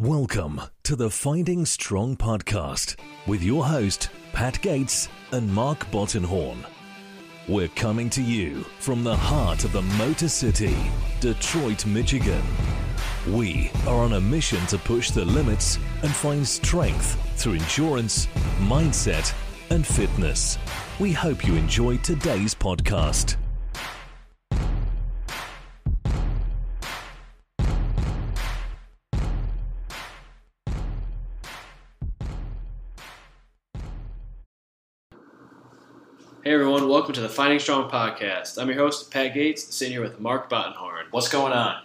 Welcome to the Finding Strong podcast with your host, Pat Gates and Mark Bottenhorn. We're coming to you from the heart of the Motor City, Detroit, Michigan. We are on a mission to push the limits and find strength through endurance, mindset, and fitness. We hope you enjoy today's podcast. Welcome to the Finding Strong podcast. I'm your host, Pat Gates, sitting here with Mark Bottenhorn. What's going on?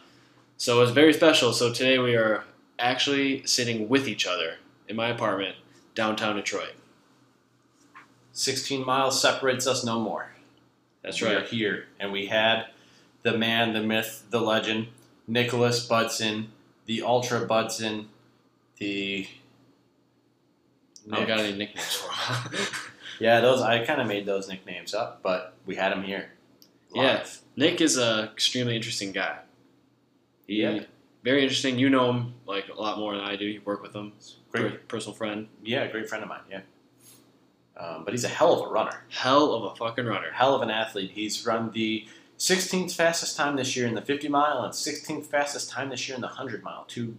So it's very special. So today we are actually sitting with each other in my apartment, downtown Detroit. 16 miles separates us no more. That's We are right. here, and we had the man, the myth, the legend, Nicholas Budzyn, the Ultra Budzyn, the. I don't got any nicknames for him. Yeah, those I kind of made those nicknames up, but we had him here. Yeah. Nick is a extremely interesting guy. He, Yeah. Very interesting. You know him like a lot more than I do. You work with him. Great. Per- personal friend. Yeah, great friend of mine. Yeah, um, but he's a hell of a runner, Hell of a fucking runner. hell of an athlete. He's run the 16th fastest time this year in the 50 mile and 16th fastest time this year in the 100 mile. Two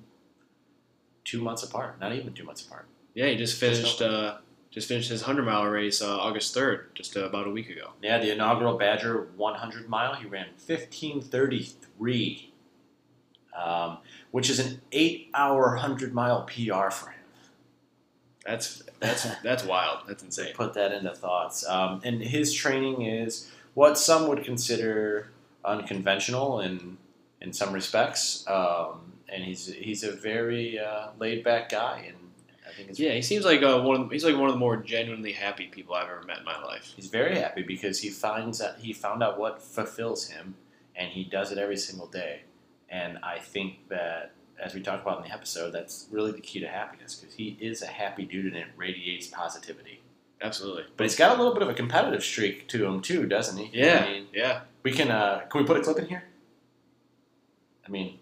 two months apart, not even two months apart. Yeah, he just Just finished. Uh, just finished his hundred mile race uh, August third, just uh, about a week ago. Yeah, the inaugural Badger 100 mile, he ran 15:33, um, which is an eight-hour 100 mile PR for him. That's that's that's wild. That's insane. put that into thoughts, um, and his training is what some would consider unconventional in in some respects, um, and he's he's a very uh, laid-back guy, and I think it's Yeah, he seems like uh, one. Of the, he's like one of the more genuinely happy people I've ever met in my life. He's very happy because he finds that he found out what fulfills him, and he does it every single day. And I think that, as we talked about in the episode, that's really the key to happiness because he is a happy dude and it radiates positivity. Absolutely. But he's got a little bit of a competitive streak to him too, doesn't he? Yeah, I mean, yeah, we can. Uh, can we put a clip in here? I mean,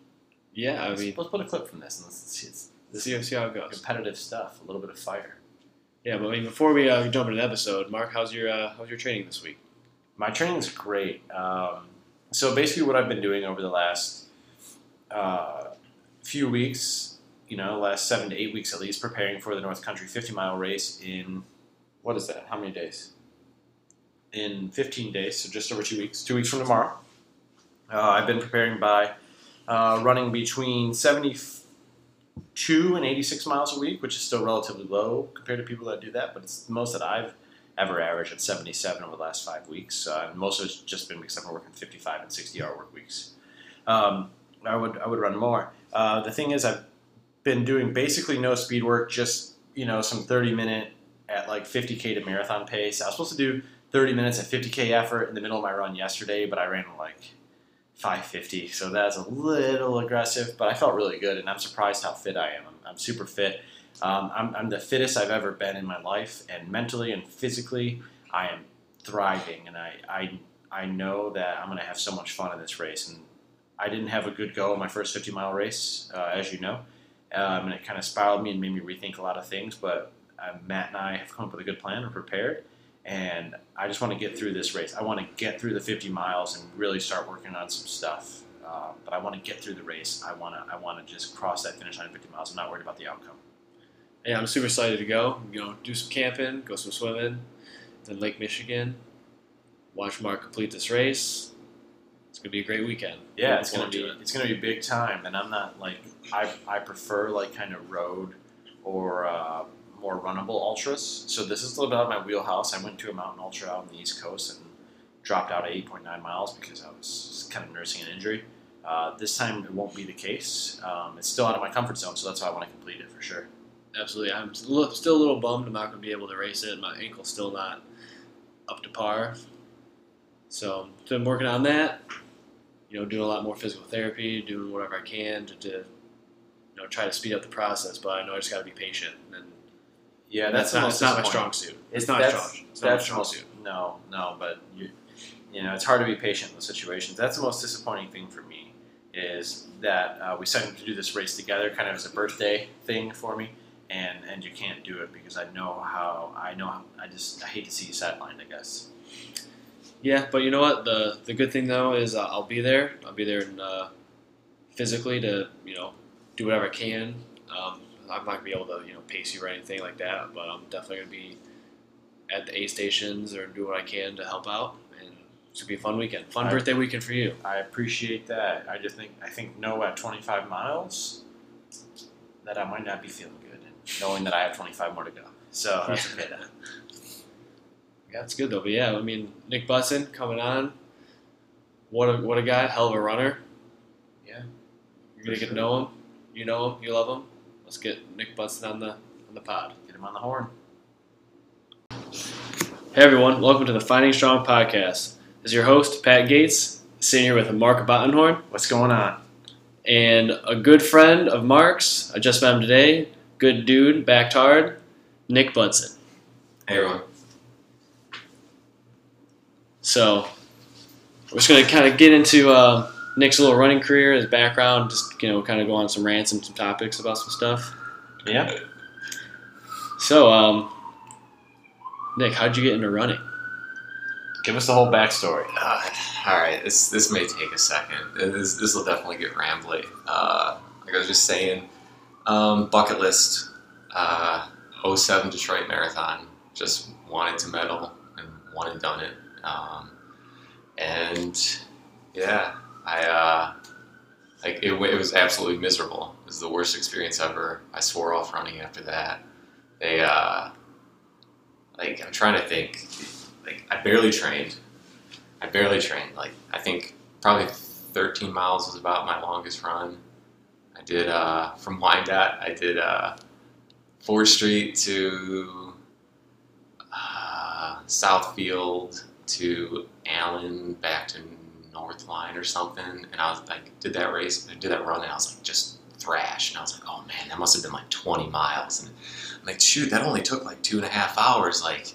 yeah. I let's, mean, let's put a clip from this and let's see. It's, this see, see how it goes. competitive stuff, a little bit of fire. Yeah, but I mean, before we uh, jump into the episode, Mark, how's your uh, how's your training this week? My training's great. Um, so basically, what I've been doing over the last uh, few weeks, you know, last seven to eight weeks at least, preparing for the North Country 50 mile race in what is that? How many days? In 15 days, so just over two weeks. Two weeks from tomorrow. Uh, I've been preparing by uh, running between 72 and 86 miles a week, which is still relatively low compared to people that do that, but it's the most that I've ever averaged at 77 over the last five weeks. Uh, most of it's just been because I've been working 55 and 60 hour work weeks. Um, I would I would run more. Uh, the thing is, I've been doing basically no speed work, just you know some 30 minute at like 50k to marathon pace. I was supposed to do 30 minutes at 50k effort in the middle of my run yesterday, but I ran like 550, so that's a little aggressive. But I felt really good, and I'm surprised how fit I am. I'm, I'm super fit. Um, I'm, I'm the fittest I've ever been in my life, and mentally and physically, I am thriving, and I I, I know that I'm going to have so much fun in this race. And I didn't have a good go in my first 50 mile race, uh, as you know, um, and it kind of spiraled me and made me rethink a lot of things. But uh, Matt and I have come up with a good plan. We're prepared, and I just want to get through this race. I want to get through the 50 miles and really start working on some stuff. Uh, but I want to get through the race. I want to I want to just cross that finish line in 50 miles. I'm not worried about the outcome. Yeah, I'm super excited to go. You know, do some camping, go some swimming, in Lake Michigan. Watch Mark complete this race. It's gonna be a great weekend. Yeah, it's gonna be it. it's gonna be big time, and I'm not like I I prefer like kind of road or uh, more runnable ultras. So this is a little bit out of my wheelhouse. I went to a mountain ultra out on the East Coast and dropped out at 8.9 miles because I was kind of nursing an injury. Uh, this time it won't be the case. Um, it's still out of my comfort zone, so that's why I want to complete it for sure. Absolutely. I'm still a little bummed I'm not going to be able to race it. My ankle's still not up to par. So, been working on that. You know, doing a lot more physical therapy, doing whatever I can to, to you know, try to speed up the process. But I know I just got to be patient. And Yeah, that's, the not, not my strong suit. It's, not that's- strong. It's not That's strong most, suit. no, no, but you, you know, it's hard to be patient in those situations. That's the most disappointing thing for me is that uh, we signed up to do this race together, kind of as a birthday thing for me, and and you can't do it because I know how I know how, I just I hate to see you sidelined. I guess. Yeah, but you know what? The the good thing though is uh, I'll be there. I'll be there in, uh, physically to you know do whatever I can. Um, I'm not gonna be able to you know pace you or anything like that, but I'm definitely gonna be at the aid stations or do what I can to help out. And it's gonna be a fun weekend, fun I- birthday weekend for you. I appreciate that. I just think I think no at 25 miles that I might not be feeling good, knowing that I have 25 more to go. So that's okay. then. Yeah, it's good though. But yeah, I mean Nick Budzyn coming on. What a what a guy, hell of a runner. Yeah, You're gonna For get to know him. You know him. You love him. Let's get Nick Budzyn on the on the pod. Get him on the horn. Hey everyone, welcome to the Finding Strong podcast. This is your host Pat Gates, sitting here with Mark Bottenhorn What's going on? and a good friend of Mark's. I just met him today. Good dude, backed hard. Nick Budzyn. Hey everyone. So we're just gonna kind of get into uh, Nick's little running career, his background, just you know, kind of go on some rants and some topics about some stuff. Yeah. So, um, Nick, how'd you get into running? Give us the whole backstory. Uh, all right, this this may take a second. This this will definitely get rambly. Uh, like I was just saying, um, bucket list. Uh, 07 Detroit Marathon. Just wanted to medal and and done it. Um, and yeah, I uh, like it, it was absolutely miserable. It was the worst experience ever. I swore off running after that. They uh, like I'm trying to think. Like I barely trained. I barely trained. Like I think probably 13 miles was about my longest run. I did uh, from Wyandotte. I did uh, Fort Street to uh, Southfield to Allen back to North Line or something. And I was like, did that race, did that run, and I was like, just thrash. And I was like, oh man, that must have been like 20 miles. And I'm like, shoot, that only took like two and a half hours. Like,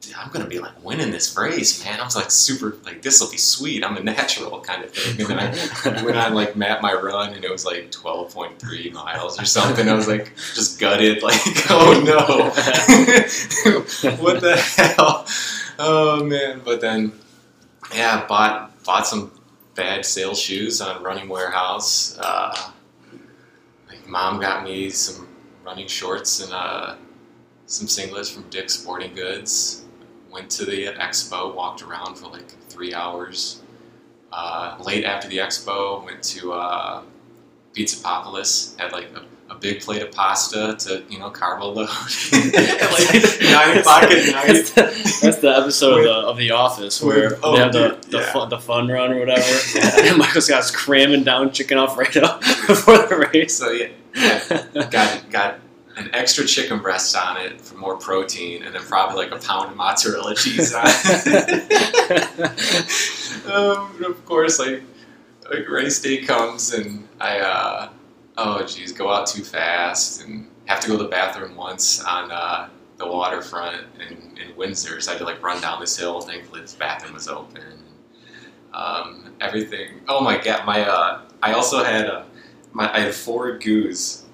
dude, I'm gonna be like winning this race, man. I was like super, like this will be sweet. I'm a natural kind of thing. And then I went on like map my run, and it was like 12.3 miles or something. I was like just gutted, like oh no, what the hell? Oh man! But then, yeah, bought bought some bad sales shoes on Running Warehouse. Uh, like mom got me some running shorts and uh, some singlets from Dick's Sporting Goods. Went to the expo, walked around for like three hours. Uh, late after the expo, went to uh, Pizza Papalis, had like a, a big plate of pasta to, you know, carb a load. Like 9 o'clock at night. That's the, that's the episode of the, of the Office where With- oh, they have the dude, the, yeah. fun, the fun run or whatever. and Michael Scott's cramming down chicken Alfredo before the race. So yeah, yeah, got got an extra chicken breast on it for more protein, and then probably like a pound of mozzarella cheese on it. um, of course, like like race day comes, and I uh, oh geez, go out too fast, and have to go to the bathroom once on uh, the waterfront in, in Windsor. So I had to like run down this hill. Thankfully, this bathroom was open. Um, everything. Oh my god, my uh, I also had a my I had four goos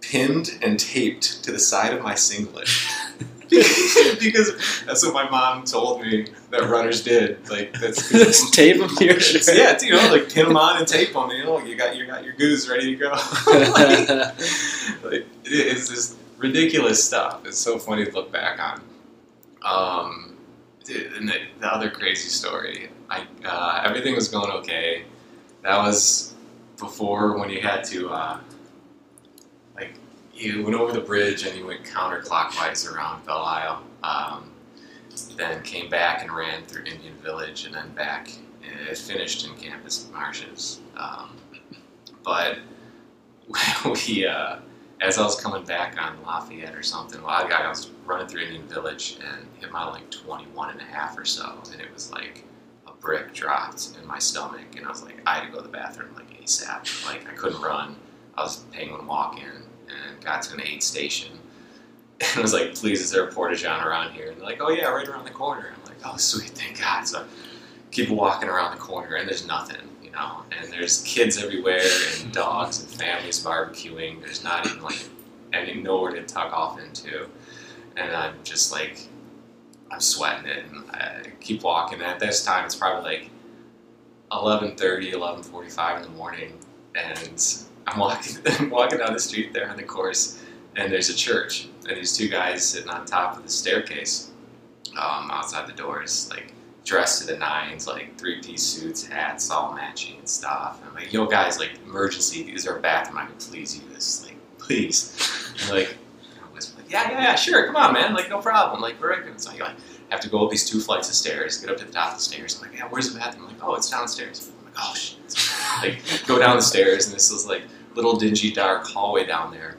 pinned and taped to the side of my singlet. because that's what my mom told me that runners did. Like that's Just tape them to your shirt. yeah, you know, like pin them on and tape them. You know, you got you got your goose ready to go. like, like, it- it's just ridiculous stuff. It's so funny to look back on. Um, and the, the other crazy story. I uh, everything was going okay. That was before when you had to uh, you went over the bridge and you went counterclockwise around Belle Isle. Um, then came back and ran through Indian Village and then back. And it finished in Campus Martius. Um, but we, uh, as I was coming back on Lafayette or something, well, I, got I was running through Indian Village and hit my like 21 and a half or so, and it was like a brick dropped in my stomach, and I was like, I had to go to the bathroom like ASAP. Like I couldn't run. I was penguin walking and got to an aid station. And was like, please, is there a porta john around here? And they're like, oh yeah, right around the corner. I'm like, oh sweet, thank God. So I keep walking around the corner and there's nothing. you know, and there's kids everywhere and dogs and families barbecuing. There's not even like any nowhere to tuck off into, and I'm just like, I'm sweating it, and I keep walking. And At this time, it's probably like 11:30, 11:45 in the morning, and I'm walking, I'm walking down the street there on the course, and there's a church, and these two guys sitting on top of the staircase, um, outside the doors, like dressed to the nines, like three piece suits, hats, all matching and stuff. And I'm like, yo, guys, like, emergency, is there a bathroom I can please use? Like, please. And like, I was like, yeah, yeah, yeah, sure, come on, man, like, no problem. Like, we're right. So I like, have to go up these two flights of stairs, get up to the top of the stairs. I'm like, yeah, where's the bathroom? I'm like, oh, it's downstairs. I'm like, oh, shit. Like, go down the stairs, and this is like little dingy, dark hallway down there.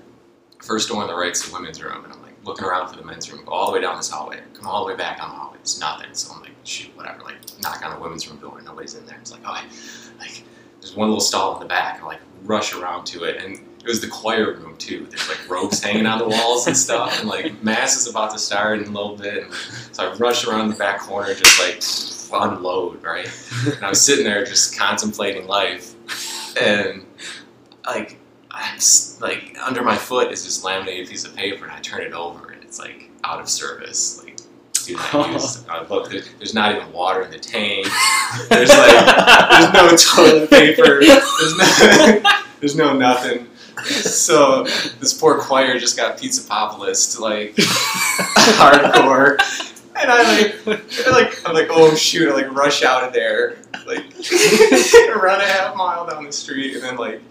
First door on the right's the women's room, and I'm like looking around for the men's room. Go all the way down this hallway. Come all the way back down the hallway. It's nothing. So I'm like, shoot, whatever. Like, knock on the women's room door. Nobody's in there. It's like, oh, I, like, there's one little stall in the back. I like rush around to it, and it was the choir room too. There's like ropes hanging on the walls and stuff, and like mass is about to start in a little bit. And so I rush around the back corner, just like unload, right? And I was sitting there just contemplating life, and like I'm like under my foot is this laminated piece of paper, and I turn it over, and it's like out of service, like. Do not use. Uh, look, there, there's not even water in the tank. There's like, there's no toilet paper. There's no, there's no nothing. So this poor choir just got Pizza Papalis like hardcore, and I like, I like, I'm like, oh shoot! I like rush out of there, like run a half mile down the street, and then like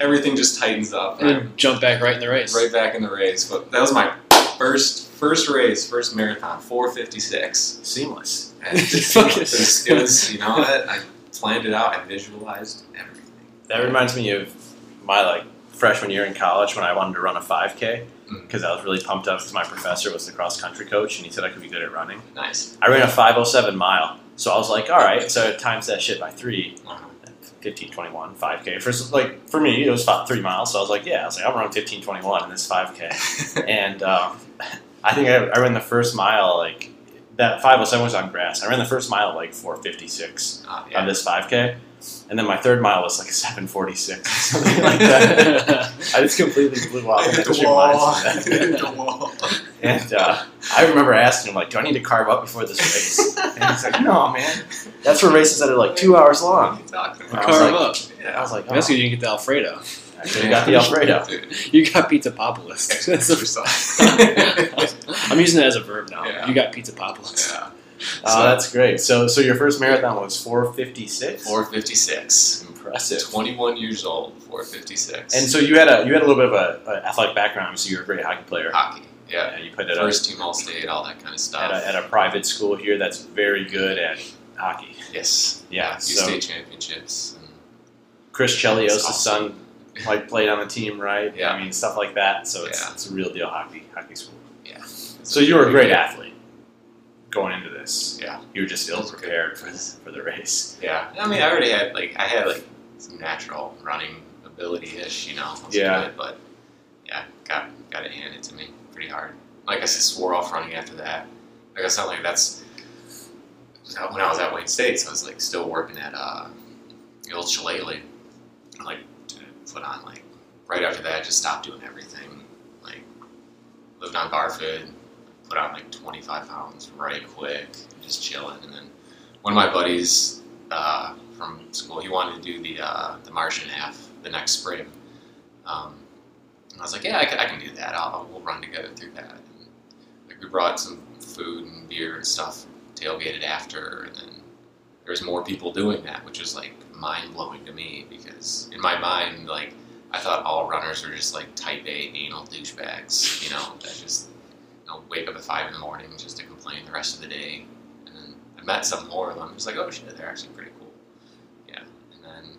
everything just tightens up. And And then jump back right in the race. Right back in the race. But that was my first first race, first marathon, 456. Seamless. And it, was, it was, you know, what? I planned it out. I visualized everything. That reminds me of my like freshman year in college when I wanted to run a 5K Mhm. because I was really pumped up because my professor was the cross country coach and he said I could be good at running. Nice. I ran a 507 mile, so I was like, all right, so times that shit by three. Uh-huh. 15, 21, 5K. For like for me, it was about three miles, so I was like, yeah, I was like, I'll run 15, 21 in this 5K. and um, I think I, I ran the first mile like that 507 was on grass. I ran the first mile like 456 Uh, on this 5K, and then my third mile was like 746 something like that. I just completely blew off. Hit the shit wall. reminds me of Hit the wall. And uh, I remember asking him like, "Do I need to carve up before this race?" And he's like, "No, man. That's for races that are like two hours long." are you talking I was Carve like- up. I Yeah. was like, That's oh, you didn't get the Alfredo. I should have got the Alfredo. You got Pizza Papalis. That's a- I'm using it as a verb now. Yeah. You got Pizza Papalis. yeah. Oh, that's great. So, so your first marathon was 456. 456. Impressive. 21 years old. 456. And so you had a you had a little bit of a, a athletic background. So you were a great hockey player. hockey. Yeah. Yeah, you played at a, First team All State, all that kind of at stuff. a at a private school here that's very good at hockey. yes. Yeah. U So State championships. And Chris Chelios' awesome. son, like played on the team, right? Yeah. I mean stuff like that. So it's, Yeah. it's a real deal hockey hockey school. Yeah. So you were a great athlete going into this. Yeah. You were just ill prepared for the, for the race. Yeah. I mean, I already had, like, I had, like, some natural running ability ish, you know. Yeah. Good, but, yeah, got, got it handed to me pretty hard. Like I said, swore off running after that. Like I said, like, that's when I was at Wayne State, so I was, like, still working at, uh, the old Shillelagh. Like, to put on, like, right after that, I just stopped doing everything. Like, lived on Barfoot, put on like 25 pounds right quick, just chilling. And then one of my buddies uh, from school, he wanted to do the uh, the Martian half the next spring. Um, and I was like, yeah, I can, I can do that. I'll, we'll run together through that. And, like, we brought some food and beer and stuff, tailgated after, and then there was more people doing that, which was like mind blowing to me because in my mind, like I thought all runners were just like type A anal douchebags, you know, that just know, wake up at five in the morning just to complain the rest of the day. And then I met some more of them. It was like, oh shit, they're actually pretty cool. Yeah. And then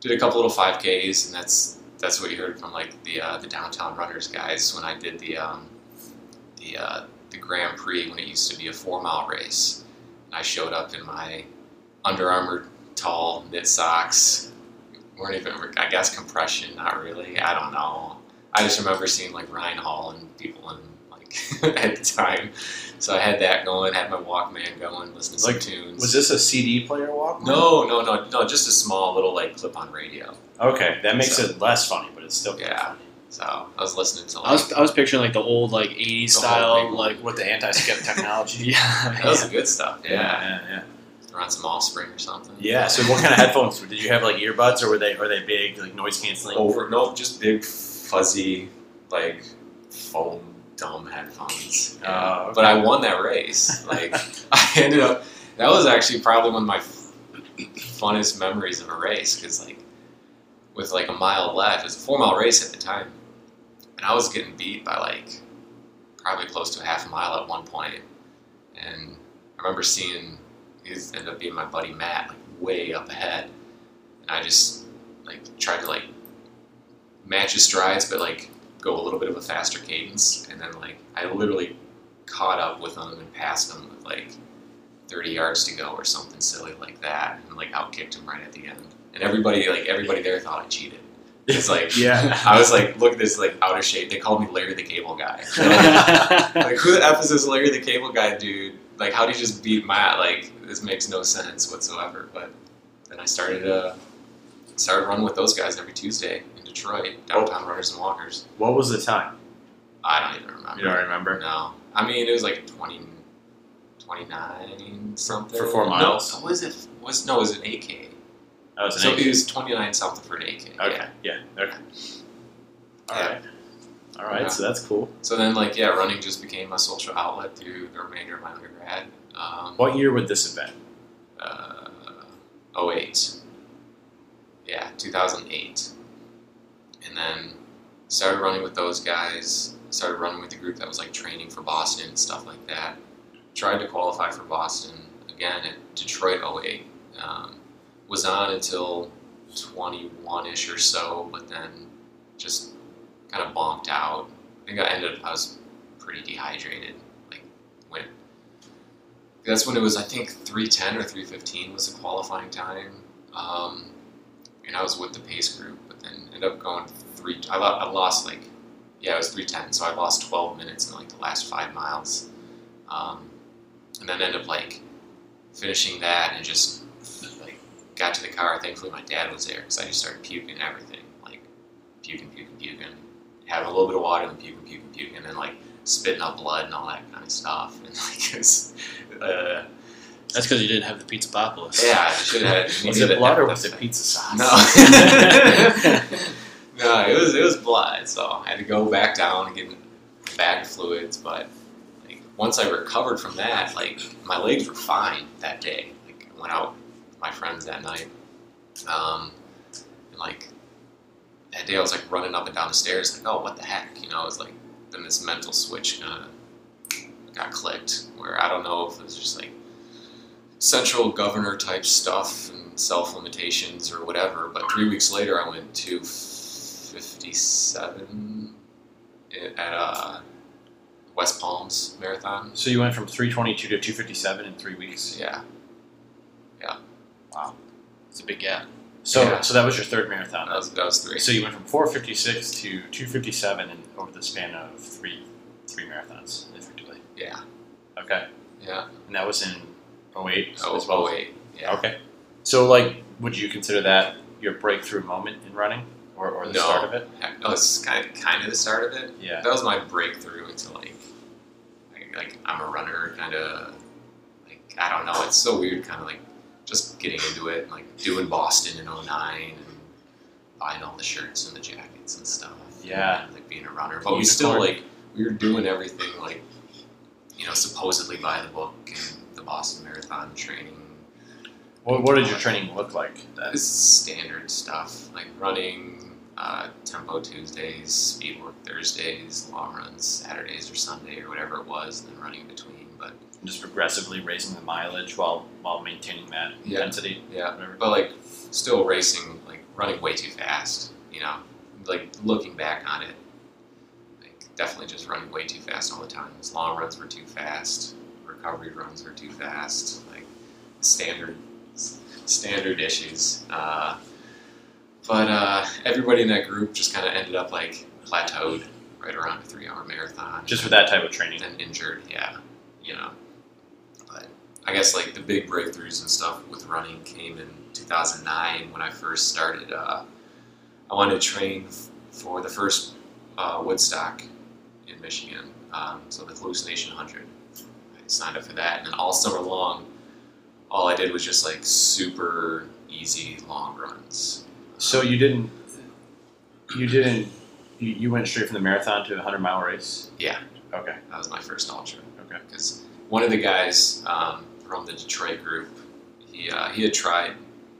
did a couple little five Ks, and that's that's what you heard from like the uh, the downtown runners guys when I did the um, the uh, the Grand Prix when it used to be a four mile race. And I showed up in my Under Armour tall knit socks. weren't even I guess compression, not really. I don't know. I just remember seeing like Ryan Hall and people in at the time. So I had that going, had my Walkman going, listening to Like, some tunes. Was this a CD player walk? No, no, no, no, just a small little like clip-on radio. Okay, that makes So- it less funny, but it's still Yeah. funny. So I was listening to like I was I was picturing like the old like '80s style like With the anti-skip technology. yeah. that was the good stuff. Yeah, yeah, yeah. Throw on some Offspring or something. Yeah. So, what kind of headphones did you have? Like earbuds, or were they are they big, like noise canceling? over no, just big fuzzy like foam dumb headphones. Oh, okay. Uh, but I won that race. Like I ended up. That was actually probably one of my funnest memories of a race because like with like a mile left, it was a four mile race at the time, and I was getting beat by like probably close to a half a mile at one point. point, and I remember seeing he ended up being my buddy Matt like way up ahead, and I just like tried to like match his strides, but like go a little bit of a faster cadence, and then like I literally caught up with him and passed him with like 30 yards to go or something silly like that, and like outkicked him right at the end. And everybody like everybody there thought I cheated. It's like Yeah. I was like, look at this like out of shape. They called me Larry the Cable Guy. like who the f is this Larry the Cable Guy dude? Like how do you just beat Matt? Like this makes no sense whatsoever. But then I started uh started running with those guys every Tuesday Detroit, downtown runners and walkers. What was the time? I don't even remember. You don't remember? No. I mean it was like 20, 29 something. For four miles? No, was it was no, it was an AK. Was an So AK. it was twenty nine something for an AK. yeah. Okay. Yeah. Okay. All Yeah. right. All right. Yeah. So that's cool. So then, like, yeah, running just became my social outlet through the remainder of my undergrad. Um, What year would this have been? Uh, 08. Yeah, 2008. And then started running with those guys. Started running with the group that was like training for Boston and stuff like that. Tried to qualify for Boston again at Detroit 08. Um, was on until 21 ish or so, but then just kind of bonked out. I think I ended up, I was pretty dehydrated. Like, went that's when it was I think 310 or 315 was the qualifying time. Um, and I was with the pace group, then ended up going three. I, lo- I lost like yeah, it was 310, so I lost 12 minutes in like the last five miles, um, and then ended up like finishing that and just like got to the car. Thankfully, my dad was there because I just started puking everything, like puking, puking, puking, having a little bit of water, and then puking, puking, puking, and then like spitting out blood and all that kind of stuff, and like it's. Uh, That's because you didn't have the Pizza Papalis. yeah, I should have. Was it blood or was it pizza sauce? No. no, it was it was blood. So I had to go back down and get a bag of fluids. But like once I recovered from that, like my legs were fine that day. Like I went out with my friends that night, um, and like that day I was like running up and down the stairs, like oh what the heck, you know? It was like then this mental switch kind of got clicked where I don't know if it was just like central governor type stuff and self limitations or whatever. But three weeks later, I went to 57 at uh, West Palms Marathon. So you went from 322 to 257 in three weeks. Yeah, Yeah. Wow. It's a big gap. So Yeah. so that was your third marathon. that was that was three. So you went from 456 to 257 in, over the span of three three marathons, effectively. Yeah, Okay. yeah. And that was in 08 Oh, as well? oh wait, yeah. Okay. So, like, would you consider that your breakthrough moment in running, or, or the No. start of it? Heck, no, it's kind of, kind of the start of it. Yeah. That was my breakthrough into like, like, like I'm a runner, kind of. Like I don't know, it's so weird, kind of like just getting into it, like doing Boston in 09 and buying all the shirts and the jackets and stuff. Yeah. and, like being a runner, but we still like we were doing everything like, you know, supposedly by the book and the Boston Marathon training. What, what did your training look like? Then? It's standard stuff like running, uh, tempo Tuesdays, speed work Thursdays, long runs Saturdays or Sunday or whatever it was, and then running in between. But Just progressively raising the mileage while while maintaining that Yeah. intensity. yeah, Whatever. but like still racing, like running way too fast. You know, like looking back on it, like definitely just running way too fast all the time. His long runs were too fast. Recovery runs are too fast. Like standard standard issues. Uh, but uh, everybody in that group just kind of ended up like plateaued. right around a three-hour marathon. Just for that type of training. And injured, yeah, you know. But I guess like the big breakthroughs and stuff with running came in 2009 when I first started. Uh, I wanted to train for the first uh, Woodstock in Michigan, um, so the Hallucination 100. Signed up for that, and then all summer long, all I did was just like super easy long runs. So you didn't, you didn't, you, you went straight from the marathon to a hundred mile race. Yeah. Okay. That was my first ultra. Okay. because one of the guys um, from the Detroit group, he uh, he had tried,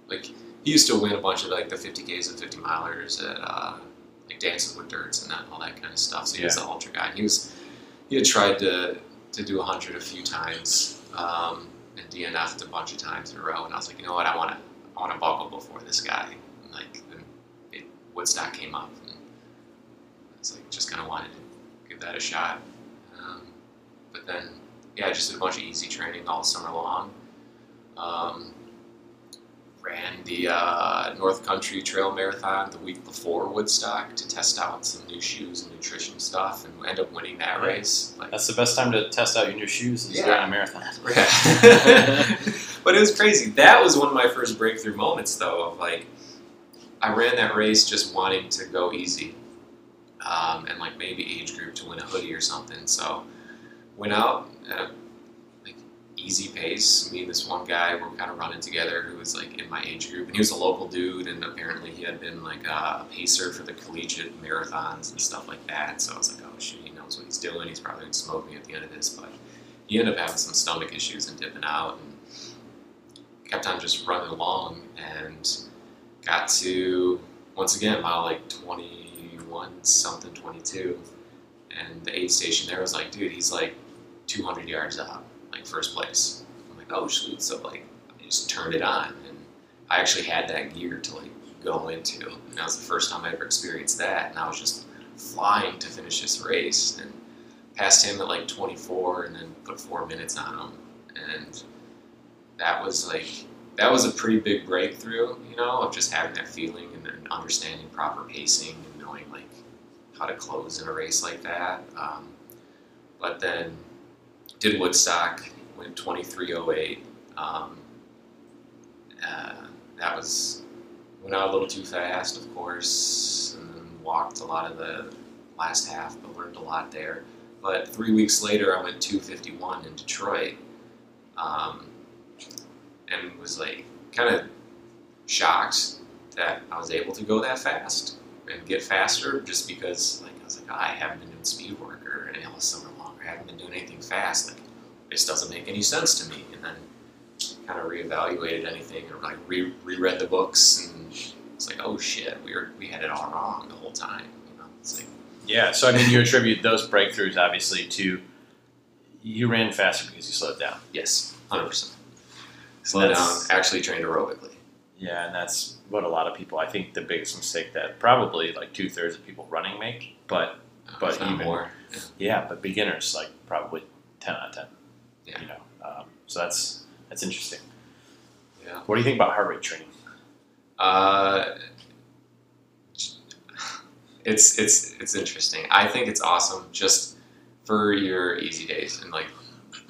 like he used to win a bunch of like the 50ks and 50 milers at uh, like Dances with Dirts and that, all that kind of stuff. So he was the ultra guy. He was he had tried to to do 100 a few times um, and DNF'd a bunch of times in a row. And I was like, you know what, I want to I want to buckle before this guy. And like it, Woodstock came up, and I was like, just kind of wanted to give that a shot. Um, but then, yeah, just did a bunch of easy training all summer long. Um, ran the uh, North Country Trail Marathon the week before Woodstock to test out some new shoes and nutrition stuff, and end up winning that race. Like, That's the best time to test out your new shoes is Yeah. during a marathon. but it was crazy. That was one of my first breakthrough moments, though, of like, I ran that race just wanting to go easy, um, and like maybe age group to win a hoodie or something. So went out at a easy pace. Me and this one guy were kind of running together who was like in my age group, and he was a local dude, and apparently he had been like uh, a pacer for the collegiate marathons and stuff like that. So I was like, oh shit, he knows what he's doing. He's probably gonna smoke me at the end of this, but he ended up having some stomach issues and dipping out, and kept on just running along, and got to once again mile like 21 something 22 and the aid station there was like dude he's like 200 yards out first place. I'm like oh shoot. So like i just turned it on. And i actually had that gear to like go into. And that was the first time i ever experienced that. And i was just flying to finish this race. And passed him at like 24 and then put four minutes on him. And that was like that was a pretty big breakthrough, you know, of just having that feeling and, and understanding proper pacing and knowing like how to close in a race like that. Um, but then did Woodstock, went 2308. Um, uh, that was went out a little too fast, of course, and walked a lot of the last half, but learned a lot there. But three weeks later, I went 251 in Detroit. Um, and was like kind of shocked that I was able to go that fast and get faster just because like I was like I haven't been doing speed work or any all summer long. I haven't been doing anything fast. Like this doesn't make any sense to me. And then kind of reevaluated anything or like re- reread the books and it's like oh shit we were we had it all wrong the whole time. You know it's like Yeah. So I mean, you attribute those breakthroughs obviously to you ran faster because you slowed down. yes hundred percent. Slow down. Actually trained aerobically. Yeah, and that's what a lot of people. I think the biggest mistake that probably like two thirds of people running make. But uh, But even- more. yeah, but beginners like probably ten out of ten. Yeah. You know, um, so that's that's interesting. Yeah. What do you think about heart rate training? Uh, it's it's it's interesting. I think it's awesome just for your easy days and like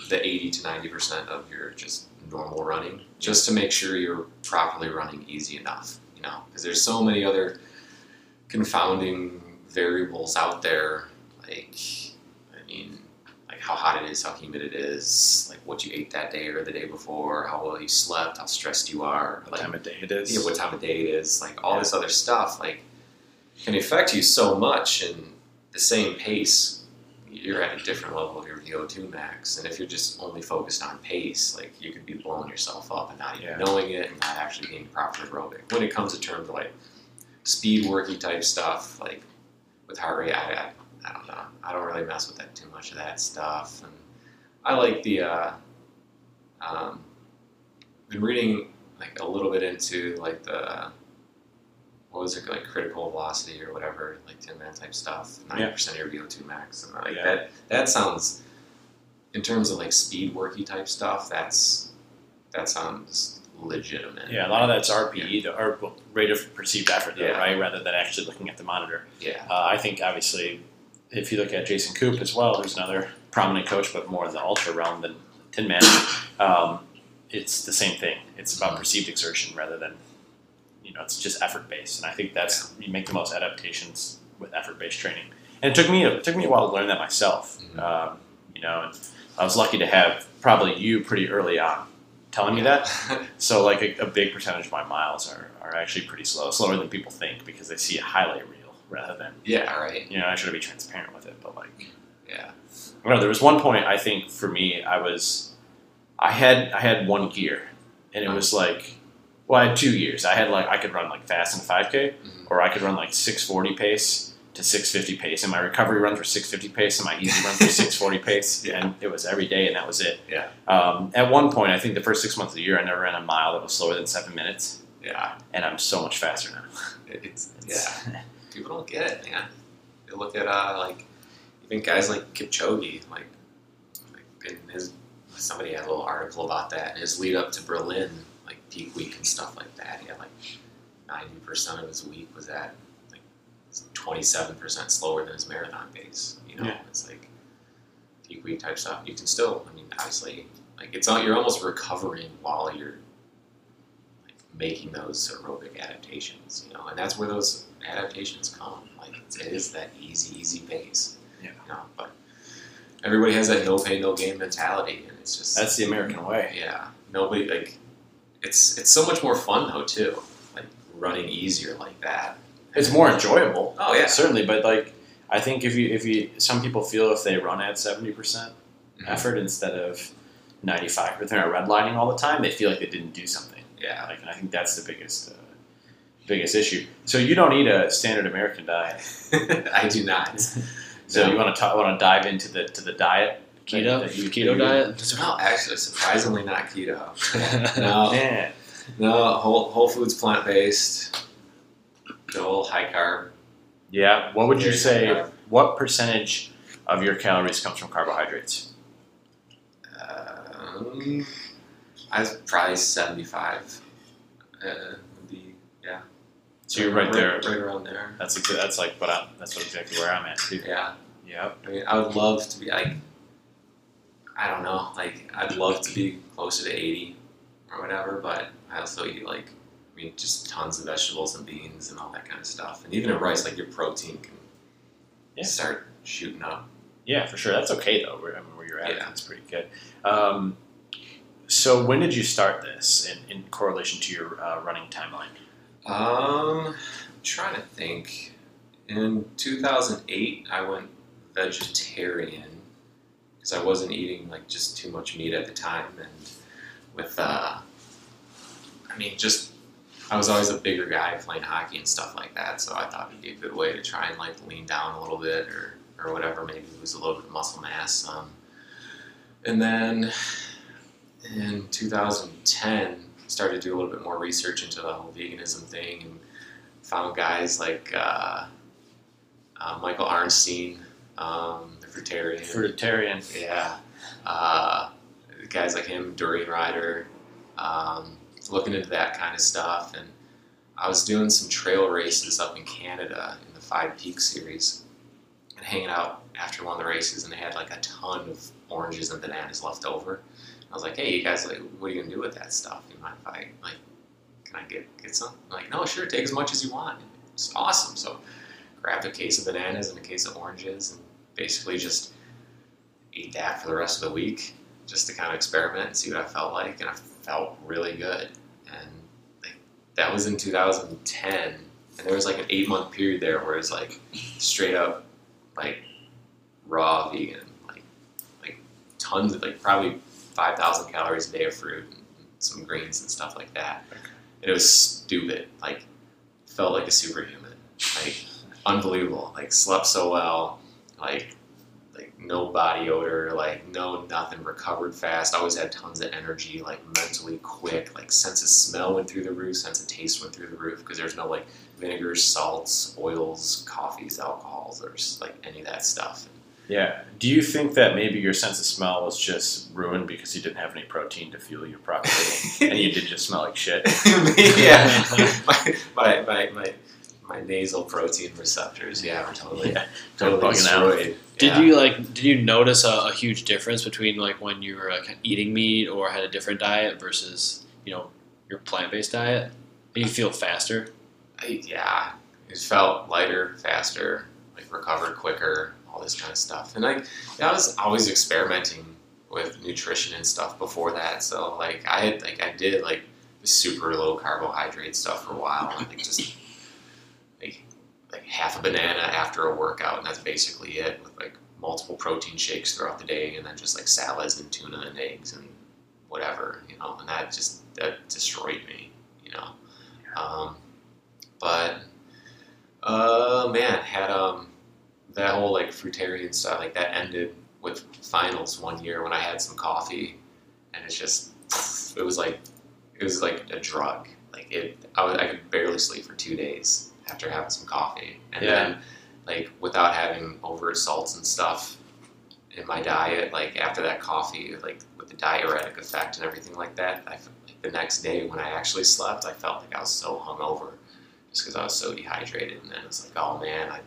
the eighty to ninety percent of your just normal running, just to make sure you're properly running easy enough. You know, because there's so many other confounding variables out there. Like, like how hot it is, how humid it is, like what you ate that day or the day before, how well you slept, how stressed you are, What like time of day it is? yeah, what time of day it is, like all this other stuff, like can affect you so much. And the same pace, you're at a different level of your VO2 max. And if you're just only focused on pace, like you could be blowing yourself up and not even Yeah. knowing it, and not actually being proper aerobic. When it comes to terms of like speed worky type stuff, like with heart rate, I, I, I don't know. I don't really mess with that too much of that stuff. And I like the. Uh, um, been reading like a little bit into like the what was it like critical velocity or whatever like Tinman type stuff. Ninety percent of your VO2 max and like Yeah. that. That sounds in terms of like speed worky type stuff. That's that sounds legitimate. Yeah, a lot of that's RPE, the or rate of perceived effort, though, Yeah. right? Rather than actually looking at the monitor. Yeah. Uh, I think obviously if you look at Jason Koop as well, who's another prominent coach, but more in the ultra realm than Tinman, um, it's the same thing. It's about perceived exertion rather than, you know, it's just effort based. And I think that's you make the most adaptations with effort based training. And it took me it took me a while to learn that myself. Mhm. Um, you know, and I was lucky to have probably you pretty early on telling me that. So like a, a big percentage of my miles are, are actually pretty slow, slower than people think because they see a highlight reel rather than yeah, right. you know I should be transparent with it. But like, Yeah. I don't know, there was one point I think for me I was I had I had one gear and it was like well I had two gears. I had like I could run like fast in five k Mhm. or I could run like six forty pace to six fifty pace and my recovery runs were six fifty pace and my easy runs were six forty pace Yeah. and it was every day and that was it. Yeah. Um, at one point I think the first six months of the year I never ran a mile that was slower than seven minutes Yeah. and I'm so much faster now. It's, It's- yeah. People don't get it, man. You look at uh, like even guys like Kipchoge, like, like in his somebody had a little article about that. His lead up to Berlin, like peak week and stuff like that. He had like ninety percent of his week was at like twenty seven percent slower than his marathon pace. You know, Yeah. it's like peak week type stuff. You can still, I mean, obviously, like it's not. You're almost recovering while you're making those aerobic adaptations. You know, and that's where those adaptations come. Like it's, it is that easy, easy pace. Yeah. You know, but everybody has that no pay, no gain mentality, and it's just That's the American way. yeah. Nobody like it's it's so much more fun though too. Like running easier like that. It's more enjoyable. Oh yeah. Certainly, but like I think if you if you some people feel if they run at seventy percent Mhm. effort instead of ninety five percent redlining all the time, they feel like they didn't do something. Yeah. Like, and I think that's the biggest uh, biggest issue. So you don't eat a standard American diet. I do not. So No. you want to talk, want to dive into the to the diet Keto, that you- keto you- diet. No, actually, surprisingly not keto. No, Yeah. no, whole Whole Foods plant based. The whole high carb. Yeah. What would you say? What percentage of your calories comes from carbohydrates? Um, I was probably seventy five. Uh, would be yeah. So you're right there. right around there. That's exa- that's like, but I, that's what exactly where I'm at too. Yeah. Yep. I mean, I would love to be like, I don't know, like I'd love to be closer to eighty or whatever, but I also eat like, I mean, just tons of vegetables and beans and all that kind of stuff, and even at rice, like your protein can Yeah. start shooting up. Yeah, for sure. That's okay though. Where, I mean, where you're at, Yeah. that's pretty good. Um, so when did you start this in, in correlation to your uh, running timeline? Um, I'm trying to think. In 2008, I went vegetarian because I wasn't eating like just too much meat at the time, and with uh, I mean, just I was always a bigger guy playing hockey and stuff like that, so I thought it'd be a good way to try and like lean down a little bit or or whatever, maybe lose a little bit of muscle mass. Um, and then in 2010, started to do a little bit more research into the whole veganism thing and found guys like uh, uh, Michael Arnstein, um, the fruitarian. Fruitarian. Yeah. Uh, guys like him, Durianrider, um, looking into that kind of stuff. And I was doing some trail races up in Canada in the Five Peaks series and hanging out after one of the races, and they had like a ton of oranges and bananas left over. I was like, hey, you guys, like, what are you gonna do with that stuff? You mind if I like, can I get get some? I'm like, no, sure, take as much as you want. It's awesome. So, grabbed a case of bananas and a case of oranges, and basically just ate that for the rest of the week, just to kind of experiment and see what I felt like, and I felt really good. And like, that was in 2010, and there was like an eight month period there where it was like straight up like raw vegan, like like tons of like probably 5,000 calories a day of fruit and some greens and stuff like that. And it was stupid. Like, felt like a superhuman. Like, unbelievable. Like, slept so well. Like, like no body odor. Like, no nothing. Recovered fast. Always had tons of energy. Like, mentally quick. Like, sense of smell went through the roof. Sense of taste went through the roof because there's no like vinegars, salts, oils, coffees, alcohols, or just, like any of that stuff. Yeah. Do you think that maybe your sense of smell was just ruined because you didn't have any protein to fuel you properly, and you did just smell like shit? yeah, my, my, my, my my nasal protein receptors, yeah, were totally Yeah, totally bugging out. destroyed. Did Yeah. you like? Did you notice a, a huge difference between like when you were like, eating meat or had a different diet versus you know your plant based diet? Did you feel faster? I, yeah, it felt lighter, faster, like recovered quicker, all this kind of stuff. And like, I was always experimenting with nutrition and stuff before that. So like, I had like I did like the super low carbohydrate stuff for a while, And, like just like like half a banana after a workout, and that's basically it. With like multiple protein shakes throughout the day, and then just like salads and tuna and eggs and whatever, you know. And that just that destroyed me, you know. Um, but uh, man, had um that whole like fruitarian stuff like that ended with finals one year when I had some coffee, and it's just it was like it was like a drug. Like it, I, was, I could barely sleep for two days after having some coffee, and Yeah. then like without having overt salts and stuff in my diet, like after that coffee, like with the diuretic effect and everything like that, I, like the next day when I actually slept, I felt like I was so hungover just because I was so dehydrated. And then it's like, oh man, I,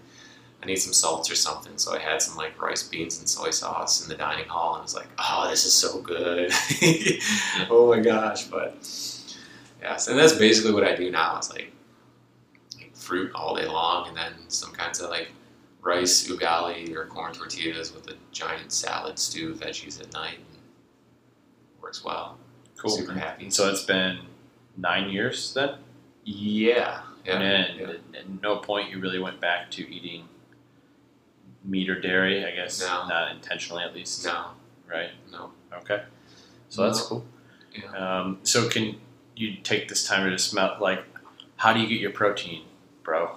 I need some salts or something. So I had some like rice beans and soy sauce in the dining hall, and was like, oh, this is so good. oh my gosh! But yes, and that's basically what I do now. It's like, like fruit all day long, and then some kinds of like rice ugali or corn tortillas with a giant salad stew veggies at night. And works well. Cool. Super happy. So it's been nine years then, Yeah. Yeah. and yeah. at no point you really went back to eating meat or dairy. I guess No. not intentionally, at least. No. Right. No. Okay. So that's cool. Yeah. Um, so can you take this time to just smell like how do you get your protein, bro?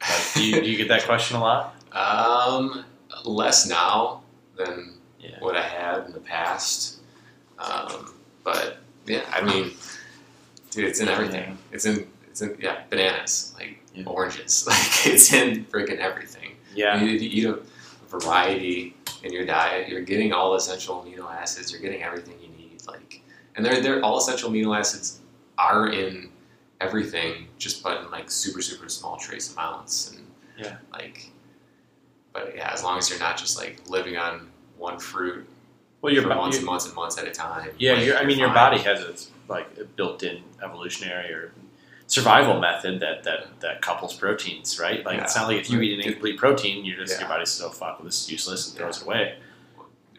Like, do, you, do you get that question a lot? Um, less now than Yeah. what I had in the past. Um, but yeah, I mean, dude, it's in everything. It's in it's in yeah, bananas, like Yeah. oranges, like it's in freaking everything. Yeah. You, you eat a variety in your diet. You're getting all essential amino acids. You're getting everything you need. Like, and they're they're all essential amino acids are in everything, just but in like super super small trace amounts. And Yeah. like, but yeah, as long as you're not just like living on one fruit Well, your for months your- and months and months at a time. Yeah, like, I mean, your body has its like built-in evolutionary or survival method that that, that couples proteins, right? Like it's not like if you eat an incomplete protein, you're just Yeah. your body's so fuck, well, this is useless and throws it away.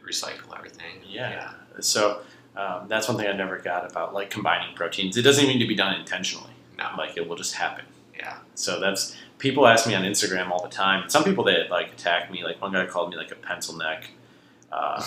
recycle everything. Yeah. So um, that's one thing I never got about like combining proteins. It doesn't need to be done intentionally. No. Like it will just happen. Yeah. So that's people ask me on Instagram all the time. Some people they like attack me. Like one guy called me like a pencil neck, uh,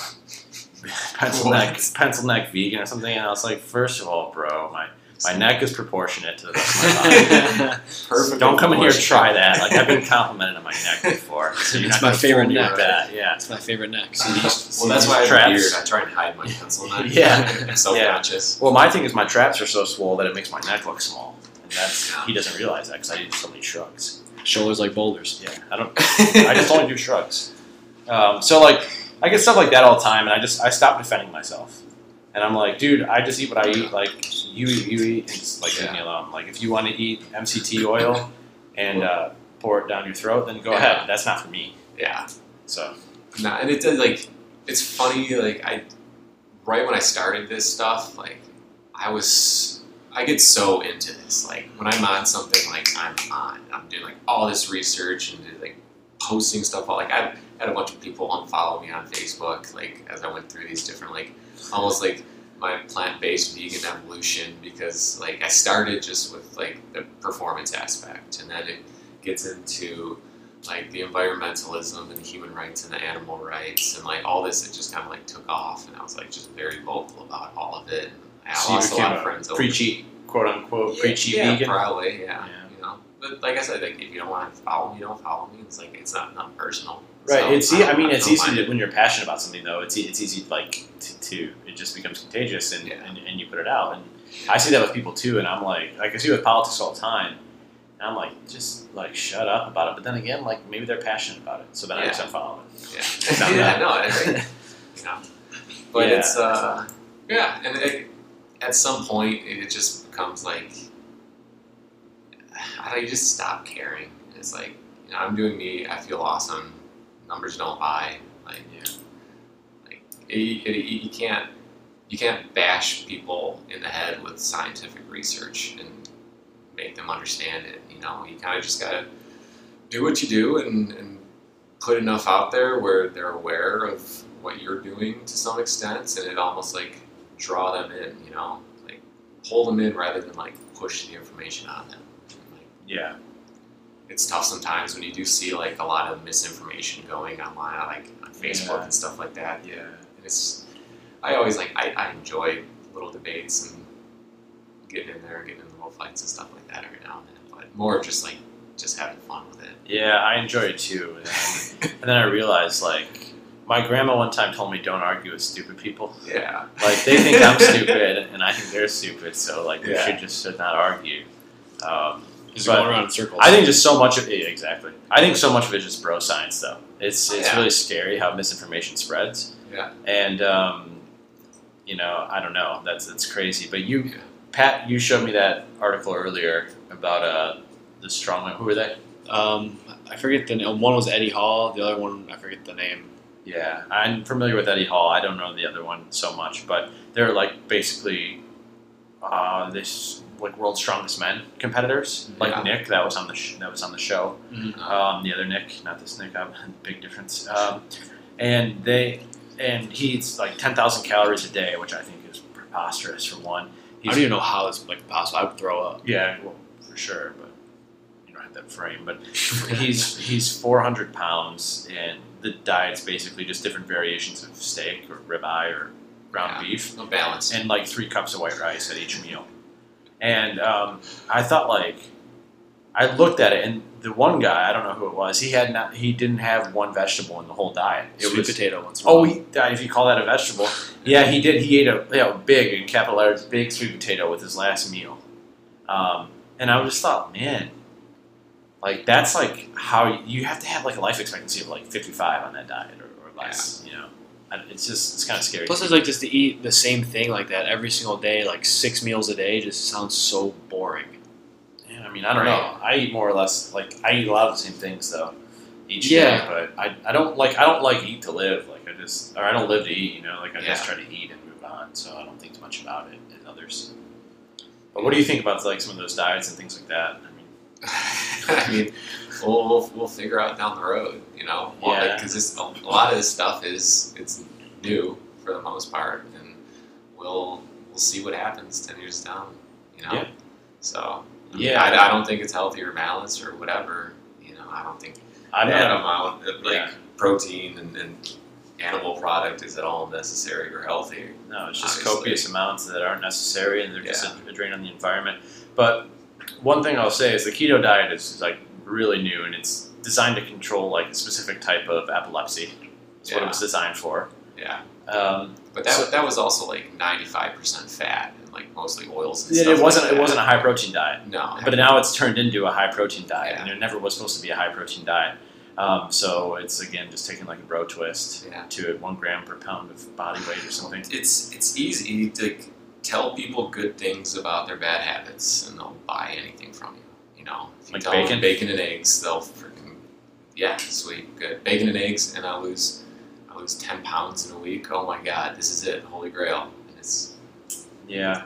pencil neck, pencil neck vegan or something. And I was like, first of all, bro, my my neck is proportionate to the rest of my body. Perfect. Don't come in here and try that. Like I've been complimented on my neck before. So It's my favorite neck. that. Yeah. It's my favorite neck. See these- well, that's why I have traps? beard. I try and hide my pencil neck. Yeah. I'm self-conscious. Well, my thing is my traps are so swole that it makes my neck look small, and that's he doesn't realize that because I do so many shrugs. Shoulders like boulders. Yeah, I don't. I just only do shrugs. Um, so like, I get stuff like that all the time, and I just I stop defending myself, and I'm like, dude, I just eat what I eat. Like you eat, you eat, and just like leave me alone. Like if you want to eat MCT oil and uh, pour it down your throat, then go Yeah. ahead. That's not for me. yeah. So Nah, and it does like it's funny. Like I, right when I started this stuff, like I was, I get so into this. Like when I'm on something, like I'm on. I'm doing like all this research and like posting stuff. Like I had a bunch of people unfollow me on Facebook. Like as I went through these different like almost like my plant-based vegan evolution because like I started just with like the performance aspect and then it gets into like the environmentalism and the human rights and the animal rights and like all this it just kind of like took off and I was like just very vocal about all of it and I So lost a lot of friends over preachy, quote unquote, yeah, preachy yeah, vegan. probably yeah, Yeah. you know but like I said like if you don't want to follow me don't follow me it's like it's not not personal Right. So, it's e- I mean, don't- it's easy to, when you're passionate about something, though. It's e- it's easy like to, to it just becomes contagious, and, Yeah. and and you put it out. And I see that with people too. And I'm like, like I see with politics all the time. And I'm like, just like shut up about it. But then again, like maybe they're passionate about it, so then I just Yeah. unfollow it. yeah yeah no I think you know but Yeah. it's uh yeah and it, at some point it just becomes like I don't, you just stop caring. It's like you know, I'm doing me. I feel awesome. Numbers don't lie. Like Yeah. like it, you can't you can't bash people in the head with scientific research and make them understand it. You know, you kind of just gotta do what you do and, and put enough out there where they're aware of what you're doing to some extent, and it almost like draw them in. You know, like pull them in rather than like push the information on them. Like, Yeah. It's tough sometimes when you do see like a lot of misinformation going online, like on Facebook Yeah. and stuff like that. Yeah. And it's, I always like, I, I enjoy little debates and getting in there and getting in little fights and stuff like that every now and then. But more just like, just having fun with it. Yeah, I enjoy it too. And then, and then I realized, like, my grandma one time told me, "Don't argue with stupid people." Yeah. Like they think I'm stupid, and I think they're stupid. So like, we Yeah. should just should not argue. Um, Just But going around in circles. I think just so much of it, exactly. I think so much of it is just bro science, though. It's it's Yeah. really scary how misinformation spreads. Yeah. And um, you know, I don't know. That's that's crazy. But you, Yeah. Pat, you showed me that article earlier about uh the strongman. Who were they? Um, I forget the name. One was Eddie Hall. The other one, I forget the name. Yeah, I'm familiar with Eddie Hall. I don't know the other one so much, but they're like basically uh, this like world's strongest men competitors. Like Yeah. Nick, that was on the sh- that was on the show. Mhm. Um, the other Nick, not this Nick. I'm big difference. Um, and they and he eats like ten thousand calories a day, which I think is preposterous for one. I don't even know how it's like possible. I would throw up. Yeah, well, for sure, but you don't have that frame. But he's he's 400 pounds, and the diet's basically just different variations of steak or ribeye or ground Yeah. beef, No balance. and like three cups of white rice at each meal. And um, I thought like I looked at it, and the one guy I don't know who it was. He had not he didn't have one vegetable in the whole diet. It Sweet was potato once. Oh, he, if you call that a vegetable, yeah, he did. He ate a you know, big in capital letters, big sweet potato with his last meal, um, and I just thought, man, like that's like how you, you have to have like a life expectancy of like fifty five on that diet or, or less. You know, And it's just it's kind of scary. Plus, it's like just to eat the same thing like that every single day, like six meals a day, just sounds so boring. Yeah, I mean, I don't know. I eat more or less like I eat a lot of the same things though each Yeah. day, but I, I don't like I don't like eat to live. Like I just or I don't live to eat. You know, like I just try to eat and move on. So I don't think much about it and others. But what do you think about like some of those diets and things like that? I mean, I mean, we'll, we'll, we'll figure out down the road, you know? Yeah. Because a lot of this stuff is it's new for the most part, and we'll we'll see what happens ten years down, you know? Yeah. So, I mean, Yeah. I, I don't think it's healthy or balanced or whatever, you know? I don't think I'm that not. amount of like Yeah. protein and, and animal product is at all necessary or healthy. No, it's just Obviously. copious amounts that aren't necessary, and they're just Yeah. a, a drain on the environment. But one thing I'll say is the keto diet is like really new, and it's designed to control like a specific type of epilepsy. That's what it was designed for. Yeah. Um, But that, So- that was also like ninety five percent fat and like mostly oils and it, stuff. it wasn't. like It wasn't a high protein diet. No. But now it's turned into a high protein diet, Yeah. and it never was supposed to be a high protein diet. Um, so it's again just taking like a bro twist Yeah. to it, one gram per pound of body weight or something. it's it's easy to tell people good things about their bad habits, and they'll buy anything from you. You know, if Like tell bacon? them bacon and eggs, they'll freaking yeah, sweet, good bacon and eggs, and I lose I lose ten pounds in a week. Oh my god, this is it, holy grail. And it's Yeah,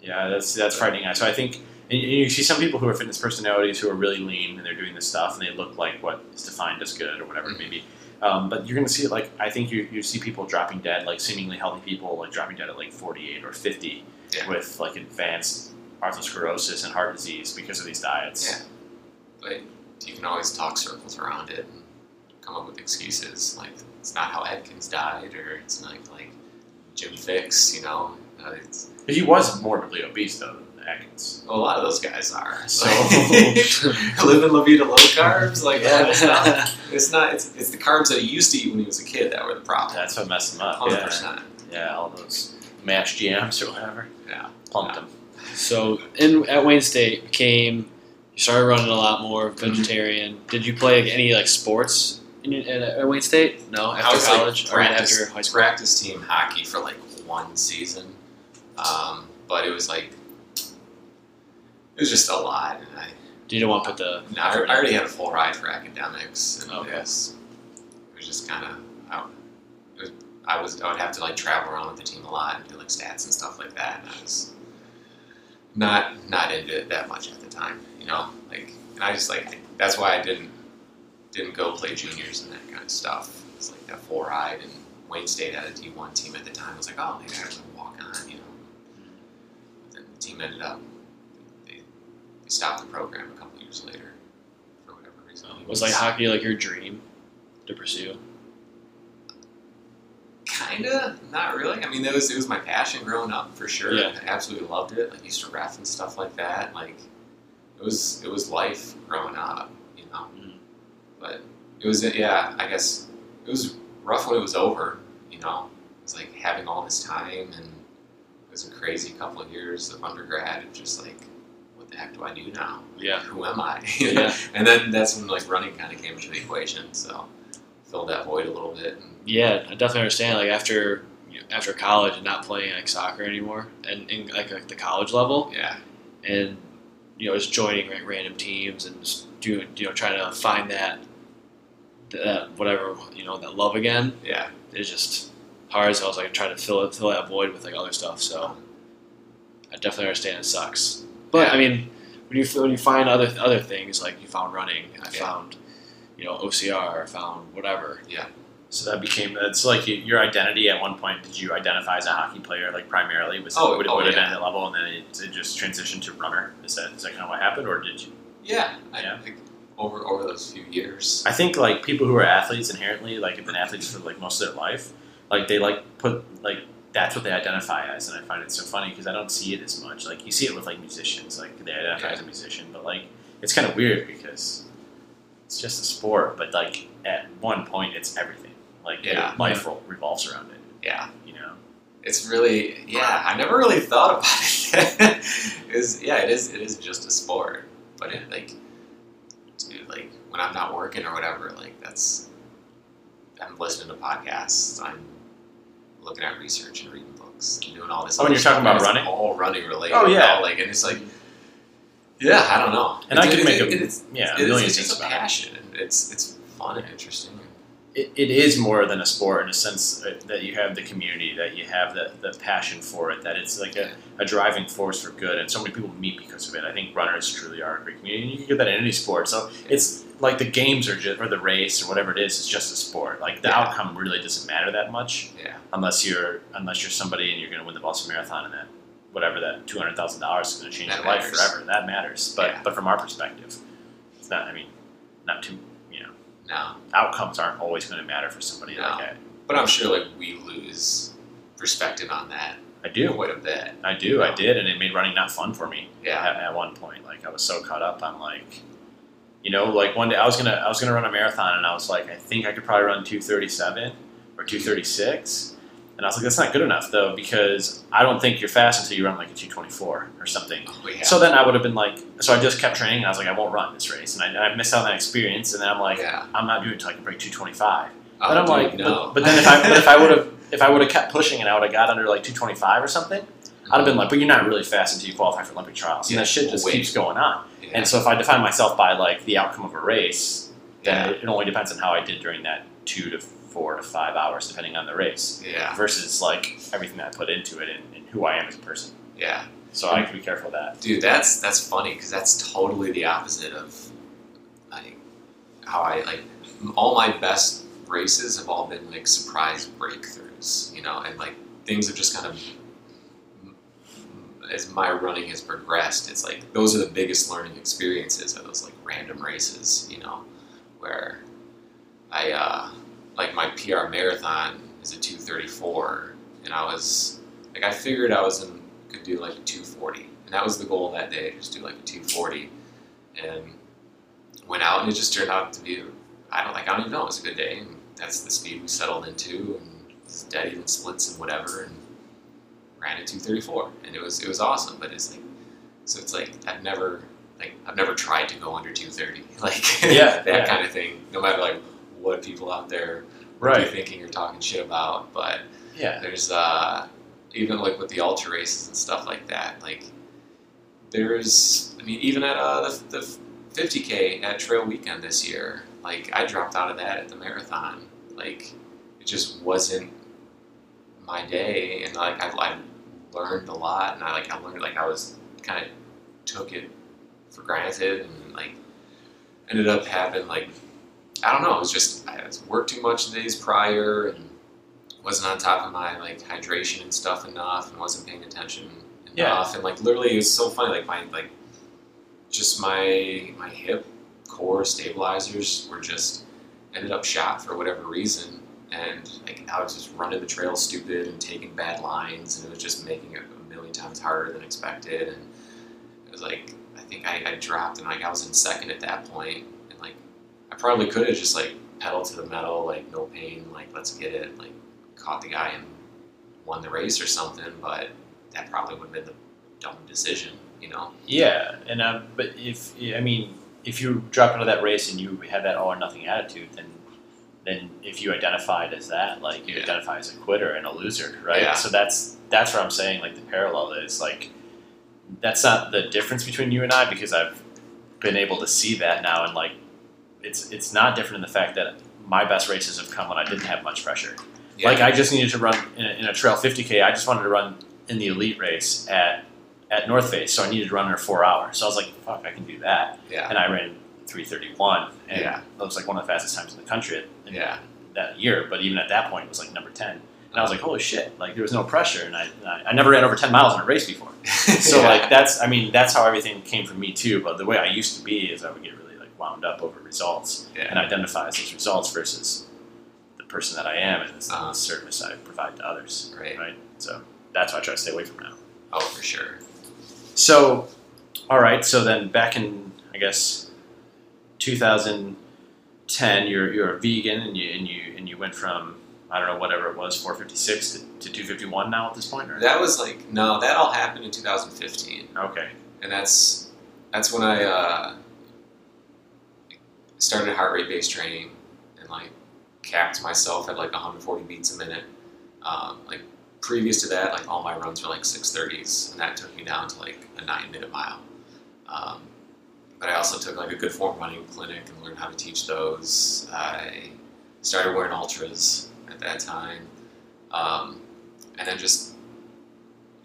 yeah, that's that's frightening. So I think and you see some people who are fitness personalities who are really lean and they're doing this stuff and they look like what is defined as good or whatever it may be. Um, but you're going to see it like I think you, you see people dropping dead, like seemingly healthy people, like dropping dead at like 48 or 50 Yeah. with like advanced atherosclerosis and heart disease because of these diets. Yeah. but you can always talk circles around it and come up with excuses like it's not how Atkins died, or it's not like Jim Fixx. You know, uh, it's, But he was morbidly obese though, Atkins. a lot of those guys are. So So- living La Vida low carbs, like Yeah. all this stuff. It's not. It's, it's the carbs that he used to eat when he was a kid that were the problem. That's what messed him up. Hundred Yeah. percent. yeah, all those mashed jams or whatever. Yeah. Plumped Yeah. him. So in at Wayne State became you started running a lot more vegetarian. Did you play any like sports in, at, Wayne State? No, I after was, like, college or practice, after high school. practice team hockey for like one season, um, but it was like it was just a lot, and I, You didn't want to put the No, I, I already had a full ride for academics, and Okay. it, was, it was just kind of I, was, I was I would have to like travel around with the team a lot and do like stats and stuff like that, and I was not not into it that much at the time, you know. Like, and I just like that's why I didn't didn't go play juniors and that kind of stuff. It's like that full ride, and Wayne State had a D one team at the time. I was like, oh, maybe I can walk on, you know. Then the team ended up they, they stopped the program a couple years later for whatever reason. Was like hockey like your dream to pursue? Kinda, not really. I mean, it was it was my passion growing up for sure. Yeah. I absolutely loved it. Like used to ref and stuff like that. Like it was it was life growing up, you know. Mhm. But it was yeah. I guess it was rough when it was over. You know, it was like having all this time and it was a crazy couple of years of undergrad and just like what the heck do I do now? Yeah. Who am I? Yeah. and then that's when like running kind of came into the equation. So filled that void a little bit. And, Yeah, I definitely understand. Like after after college and not playing like soccer anymore, and in like, like the college level, yeah. and you know just joining like, random teams and just doing you know trying to find that that whatever you know that love again Yeah. It's just hard. So I was like trying to fill it fill that void with like other stuff. So I definitely understand it sucks. But I mean, when you when you find other other things like you found running, I Yeah. found you know OCR, I found whatever. Yeah. So that became that's like your identity at one point. Did you identify as a hockey player like primarily? Was Oh, would it oh, would have yeah. been at that level, and then it, it just transitioned to runner? Is that is that kind of what happened, or did you? Yeah, I Yeah. think over over those few years. I think like people who are athletes inherently like have been athletes for like most of their life. Like they like put like that's what they identify as, and I find it so funny because I don't see it as much. Like you see it with like musicians, like they identify as a musician, but like it's kind of weird because it's just a sport, but like at one point it's everything. Like Yeah. life revolves around it. Yeah, You know. it's really yeah. I never really thought about it. Is yeah, it is it is just a sport, but it like dude like when I'm not working or whatever, like that's I'm listening to podcasts. I'm looking at research and reading books and doing all this. Oh, and you're talking about running? All running related. Oh, yeah. all, like and it's like yeah, I don't know. And I It- could it- make it- a- yeah, a million it's things about it. passion. and It's it's fun and interesting. it, it is more than a sport in a sense that that you have the community, that you have the, the passion for it, that it's like a, a driving force for good, and so many people meet because of it. I think runners truly are a great community, and you can get that in any sport. So it's like the games are just, or the race or whatever it is, it's just a sport. Like the Yeah. outcome really doesn't matter that much Yeah. unless you're unless you're somebody and you're going to win the Boston Marathon and that whatever that two hundred thousand dollars is going to change That your life forever. That matters. But Yeah. but from our perspective, it's not. I mean, not too. You know, No. outcomes aren't always going to matter for somebody No. like I. But I'm sure like we lose perspective on that I do. quite a bit. I do. I did, and it made running not fun for me. Yeah. At, at one point, like I was so caught up on like, you know, like one day I was gonna I was gonna run a marathon, and I was like, I think I could probably run two thirty seven or two thirty six, and I was like, that's not good enough though because I don't think you're fast until you run like a two twenty four or something. Oh, yeah. So then I would have been like, so I just kept training, and I was like, I won't run this race, and I, I missed out on that experience, and then I'm like, yeah. I'm not doing it until I can break two twenty five. Oh, But I'm dude, like, no. but, but then if I but if I would have if I would have kept pushing and I would have got under like 225 or something, I'd have been like, but you're not really fast until you qualify for Olympic trials, and Yeah, that shit just wait. keeps going on. And so if I define myself by like the outcome of a race, then it, it only depends on how I did during that two to four to five hours, depending on the race, yeah, versus like everything that I put into it and, and who I am as a person. yeah, So I have to be careful of that. dude, that's that's funny because that's totally the opposite of like how I like all my best races have all been like surprise breakthroughs, you know, and like things have just kind of as my running has progressed, it's like those are the biggest learning experiences are those like random races, you know, where I uh, like my PR marathon is a 234, and I was like I figured I was in could do like a 240, and that was the goal that day, just do like a 240, and went out and it just turned out to be I don't like I don't even know it was a good day, and that's the speed we settled into, and dead even splits and whatever, and ran a 234, and it was it was awesome, but it's like so it's like I've never like I've never tried to go under 230, like Yeah, that yeah. kind of thing, no matter like what people out there would be thinking or talking shit about, but Yeah. there's uh, even like with the ultra races and stuff like that. Like there's, I mean, even at uh, the, the 50k at Trail Weekend this year. Like I dropped out of that at the marathon. Like it just wasn't my day, and like I, I learned a lot, and I like I learned like I was kind of took it for granted, and like ended up having like I don't know. It was just I worked too much the days prior, and wasn't on top of my like hydration and stuff enough, and wasn't paying attention Yeah. enough, and like literally it was so funny. Like my like just my my hip core stabilizers were just ended up shot for whatever reason, and like I was just running the trail stupid and taking bad lines, and it was just making it a million times harder than expected, and it was like I think I, I dropped and like I was in second at that point, I probably could have just like pedaled to the metal, like no pain, like let's get it, like caught the guy and won the race or something, but that probably would have been the dumb decision, you know? Yeah, and um, but if I mean, if you drop into that race and you have that all or nothing attitude, then then if you identified as that, like you Yeah. identify as a quitter and a loser, right? Yeah. So that's that's where I'm saying like the parallel is like that's not the difference between you and I because I've been able to see that now and like it's it's not different in the fact that my best races have come when I didn't have much pressure. Yeah. Like I just needed to run in a, in a trail 50k. I just wanted to run in the elite race at at North Face, so I needed to run in four hours. So I was like, "Fuck, I can do that." yeah. And I ran 3:31, and Yeah. that was like one of the fastest times in the country at, in Yeah. that year. But even at that point, it was like number 10, and I was uh-huh. like, "Holy shit!" Like there was no pressure, and I and I, I never ran over 10 miles in a race before. So Yeah. like that's I mean that's how everything came for me too. But the way I used to be is I would get really wound up over results Yeah. and identify as those results versus the person that I am and the Uh-huh. service I provide to others. Right. Right. So that's why I try to stay away from now. Oh, for sure. So, all right. So then back in I guess 2010, you're you're a vegan and you and you and you went from I don't know whatever it was 456 to, to 251 now at this point. Or? That was like no, that all happened in 2015, Okay. and that's that's when I uh, started heart rate based training and like capped myself at like 140 beats a minute. Um, like previous to that, like all my runs were like 630s, and that took me down to like a nine minute mile. Um, but I also took like a good form running clinic and learned how to teach those. I started wearing ultras at that time, um, and then just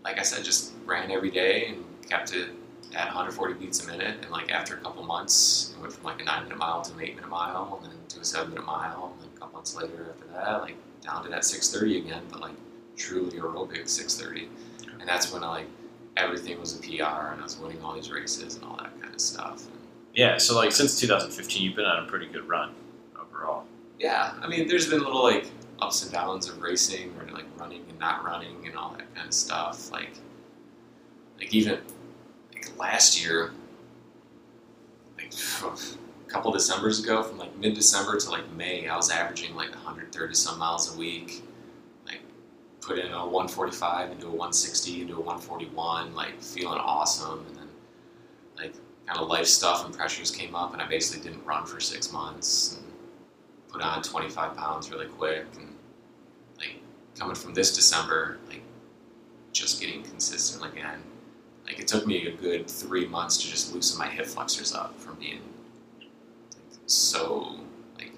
like I said, just ran every day and kept it at 140 beats a minute. And like after a couple months, it went from like a nine minute mile to an eight minute mile, and then to a seven minute mile. And then a couple months later, after that, like down to that 630 again, but like truly aerobic 630. And that's when I like everything was a PR, and I was winning all these races and all that kind of stuff. And Yeah. So like since 2015, you've been on a pretty good run overall. yeah, I mean, there's been little like ups and downs of racing, or like running and not running, and all that kind of stuff. Like, like even last year, like a couple of December's ago, from like mid December to like May, I was averaging like 130 some miles a week. Like, put in a 145 into a 160 into a 141, like feeling awesome, and then like kind of life stuff and pressures came up, and I basically didn't run for six months. And, put on 25 pounds really quick and like coming from this December, like just getting consistent again. Like it took me a good three months to just loosen my hip flexors up from being like, so like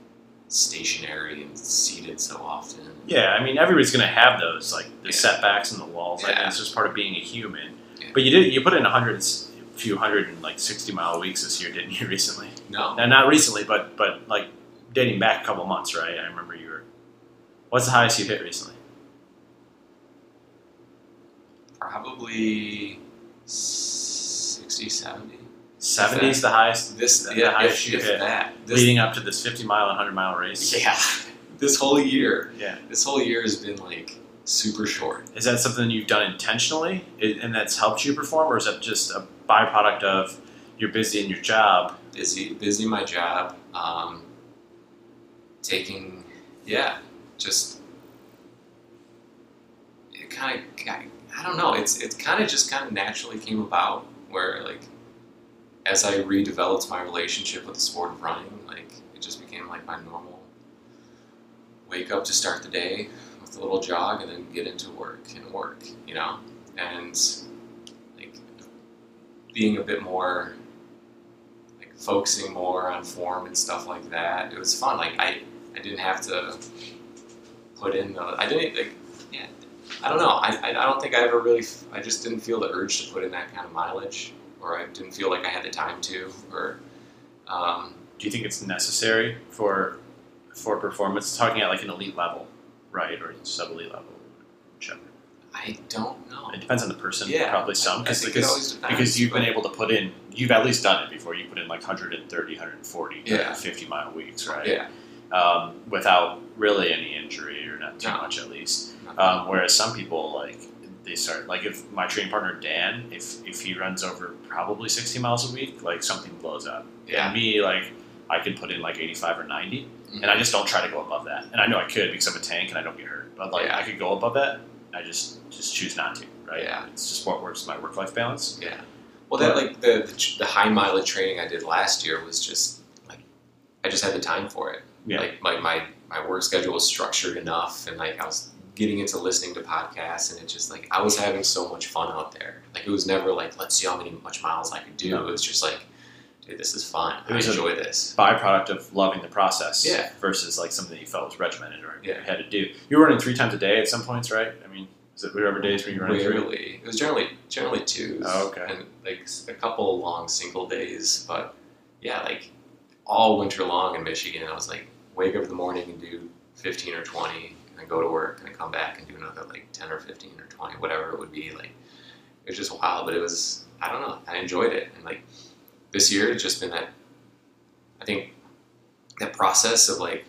stationary and seated so often. Yeah, I mean everybody's gonna have those like the Yeah. setbacks and the walls. Like, Yeah. it's just part of being a human. Yeah. But you did you put in a hundred, a few hundred and like sixty mile weeks this year, didn't you? Recently, No, and not recently, but but like dating back a couple months, right? I remember you were. What's the highest you hit recently? probably 60, 70. Seventies, the highest. This, The yeah, highest if, you if hit. that. This, leading up to this fifty mile and hundred mile race. yeah, this whole year. Yeah. This whole year has been like super short. Is that something you've done intentionally, and that's helped you perform, or is that just a byproduct of you're busy in your job? busy busy in my job um, taking yeah just it kind of i don't know it's it kind of just kind of naturally came about where like as i redeveloped my relationship with the sport of running like it just became like my normal wake up to start the day with a little jog and then get into work and work you know and like being a bit more like focusing more on form and stuff like that. It was fun. Like I, I didn't have to put in the. I didn't like. Yeah, I don't know. I, I, don't think I ever really. I just didn't feel the urge to put in that kind of mileage, or I didn't feel like I had the time to, or. Um, Do you think it's necessary for for performance? Talking at like an elite level, right, or sub elite level, whichever. I don't know. It depends on the person. Yeah, probably some because because think it always depends, because you've been able to put in. You've at least done it before. You put in like 130, 140, Yeah. 150 mile weeks, right? Yeah. Um, without really any injury or not too No. much at least. Um, whereas some people like they start like if my training partner Dan, if if he runs over probably sixty miles a week, like something blows up. Yeah. And me, like I could put in like eighty five or 90 Mhm. and I just don't try to go above that. And I know I could because I'm a tank and I don't get hurt. But like Yeah. I could go above that. I just just choose not to. Right. Yeah. It's just what works my work life balance. Yeah. Well, that like the, the the high mileage training I did last year was just like I just had the time for it. Yeah. Like my, my my work schedule was structured enough, and like I was getting into listening to podcasts, and it just like I was having so much fun out there. Like it was never like let's see how many much miles I can do. No. It was just like, dude, this is fun. It I was a- enjoy this. Byproduct of loving the process. Yeah. Versus like something that you felt was regimented or Yeah. you had to do. You were running three times a day at some points, right? I mean, is it whatever days when you were running? Rarely. It was generally generally twos. Oh, okay. And like a couple long single days, but yeah, like all winter long in Michigan, I was like wake up in the morning and do fifteen or twenty, and then go to work and then come back and do another like ten or fifteen or twenty, whatever it would be. Like it was just wild, but it was I don't know. I enjoyed it, and like this year, it's just been that. I think that process of like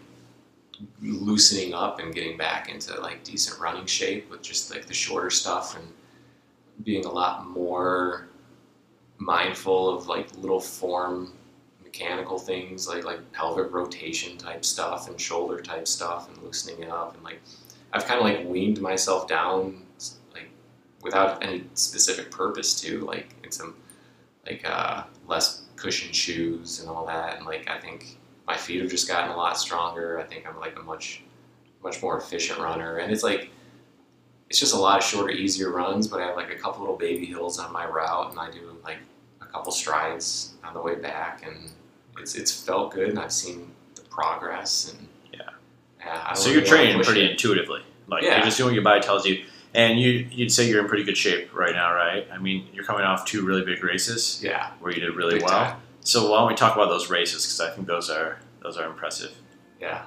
loosening up and getting back into like decent running shape with just like the shorter stuff and being a lot more mindful of like little form mechanical things like like pelvic rotation type stuff and shoulder type stuff and loosening it up and like I've kind of like weaned myself down like without any specific purpose to like in some like uh, less cushion shoes and all that and like I think my feet have just gotten a lot stronger. I think I'm like a much much more efficient runner and it's like it's just a lot of shorter, easier runs, but I have like a couple little baby hills on my route, and I do like a couple strides on the way back, and it's it's felt good, and I've seen the progress, and Yeah. yeah. So really you're training pretty it. intuitively. Like Yeah. you're just doing what your body tells you. And you you'd say you're in pretty good shape right now, right? I mean, you're coming off two really big races Yeah, where you did really big well. time. So why don't we talk about those races because I think those are those are impressive. Yeah,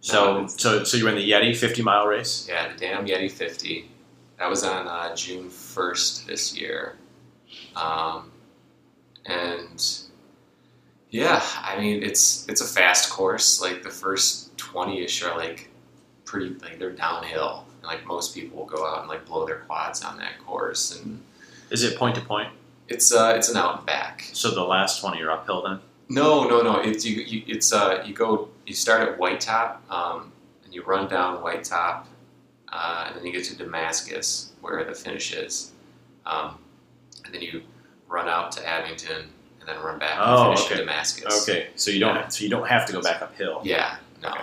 So No, so so you ran the Yeti 50 mile race. yeah. The damn Yeti 50. That was on uh, June 1st this year, um, and yeah, I mean it's it's a fast course. Like the first 20ish are like pretty like they're downhill. And, like most people will go out and like blow their quads on that course, and Is it point to point? it's uh it's an out and back. So the last 20 you're uphill then? No, no, no. It's you. you it's uh you go you start at Whitetop, um, and you run down Whitetop, uh, and then you get to Damascus where the finish is, um, and then you run out to Abingdon and then run back Oh, and finish okay. Damascus. Okay. So you don't Yeah. so you don't have to go back uphill. Yeah, no. Okay.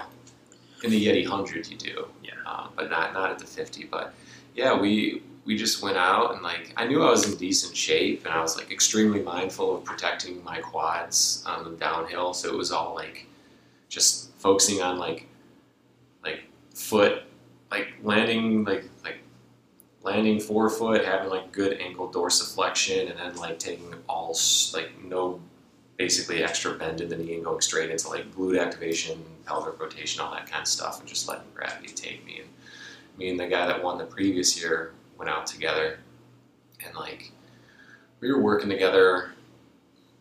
In the Yeti hundred, you do. Yeah. Uh, but not not at the fifty. But yeah, we we just went out and like I knew I was in decent shape and I was like extremely mindful of protecting my quads on the downhill. So it was all like just focusing on like like foot like landing like like landing forefoot, having like good ankle dorsiflexion, and then like taking all like no basically extra bend in the knee and going straight into like glute activation, pelvic rotation, all that kind of stuff, and just letting gravity take me. And me and the guy that won the previous year went out together, and like we were working together.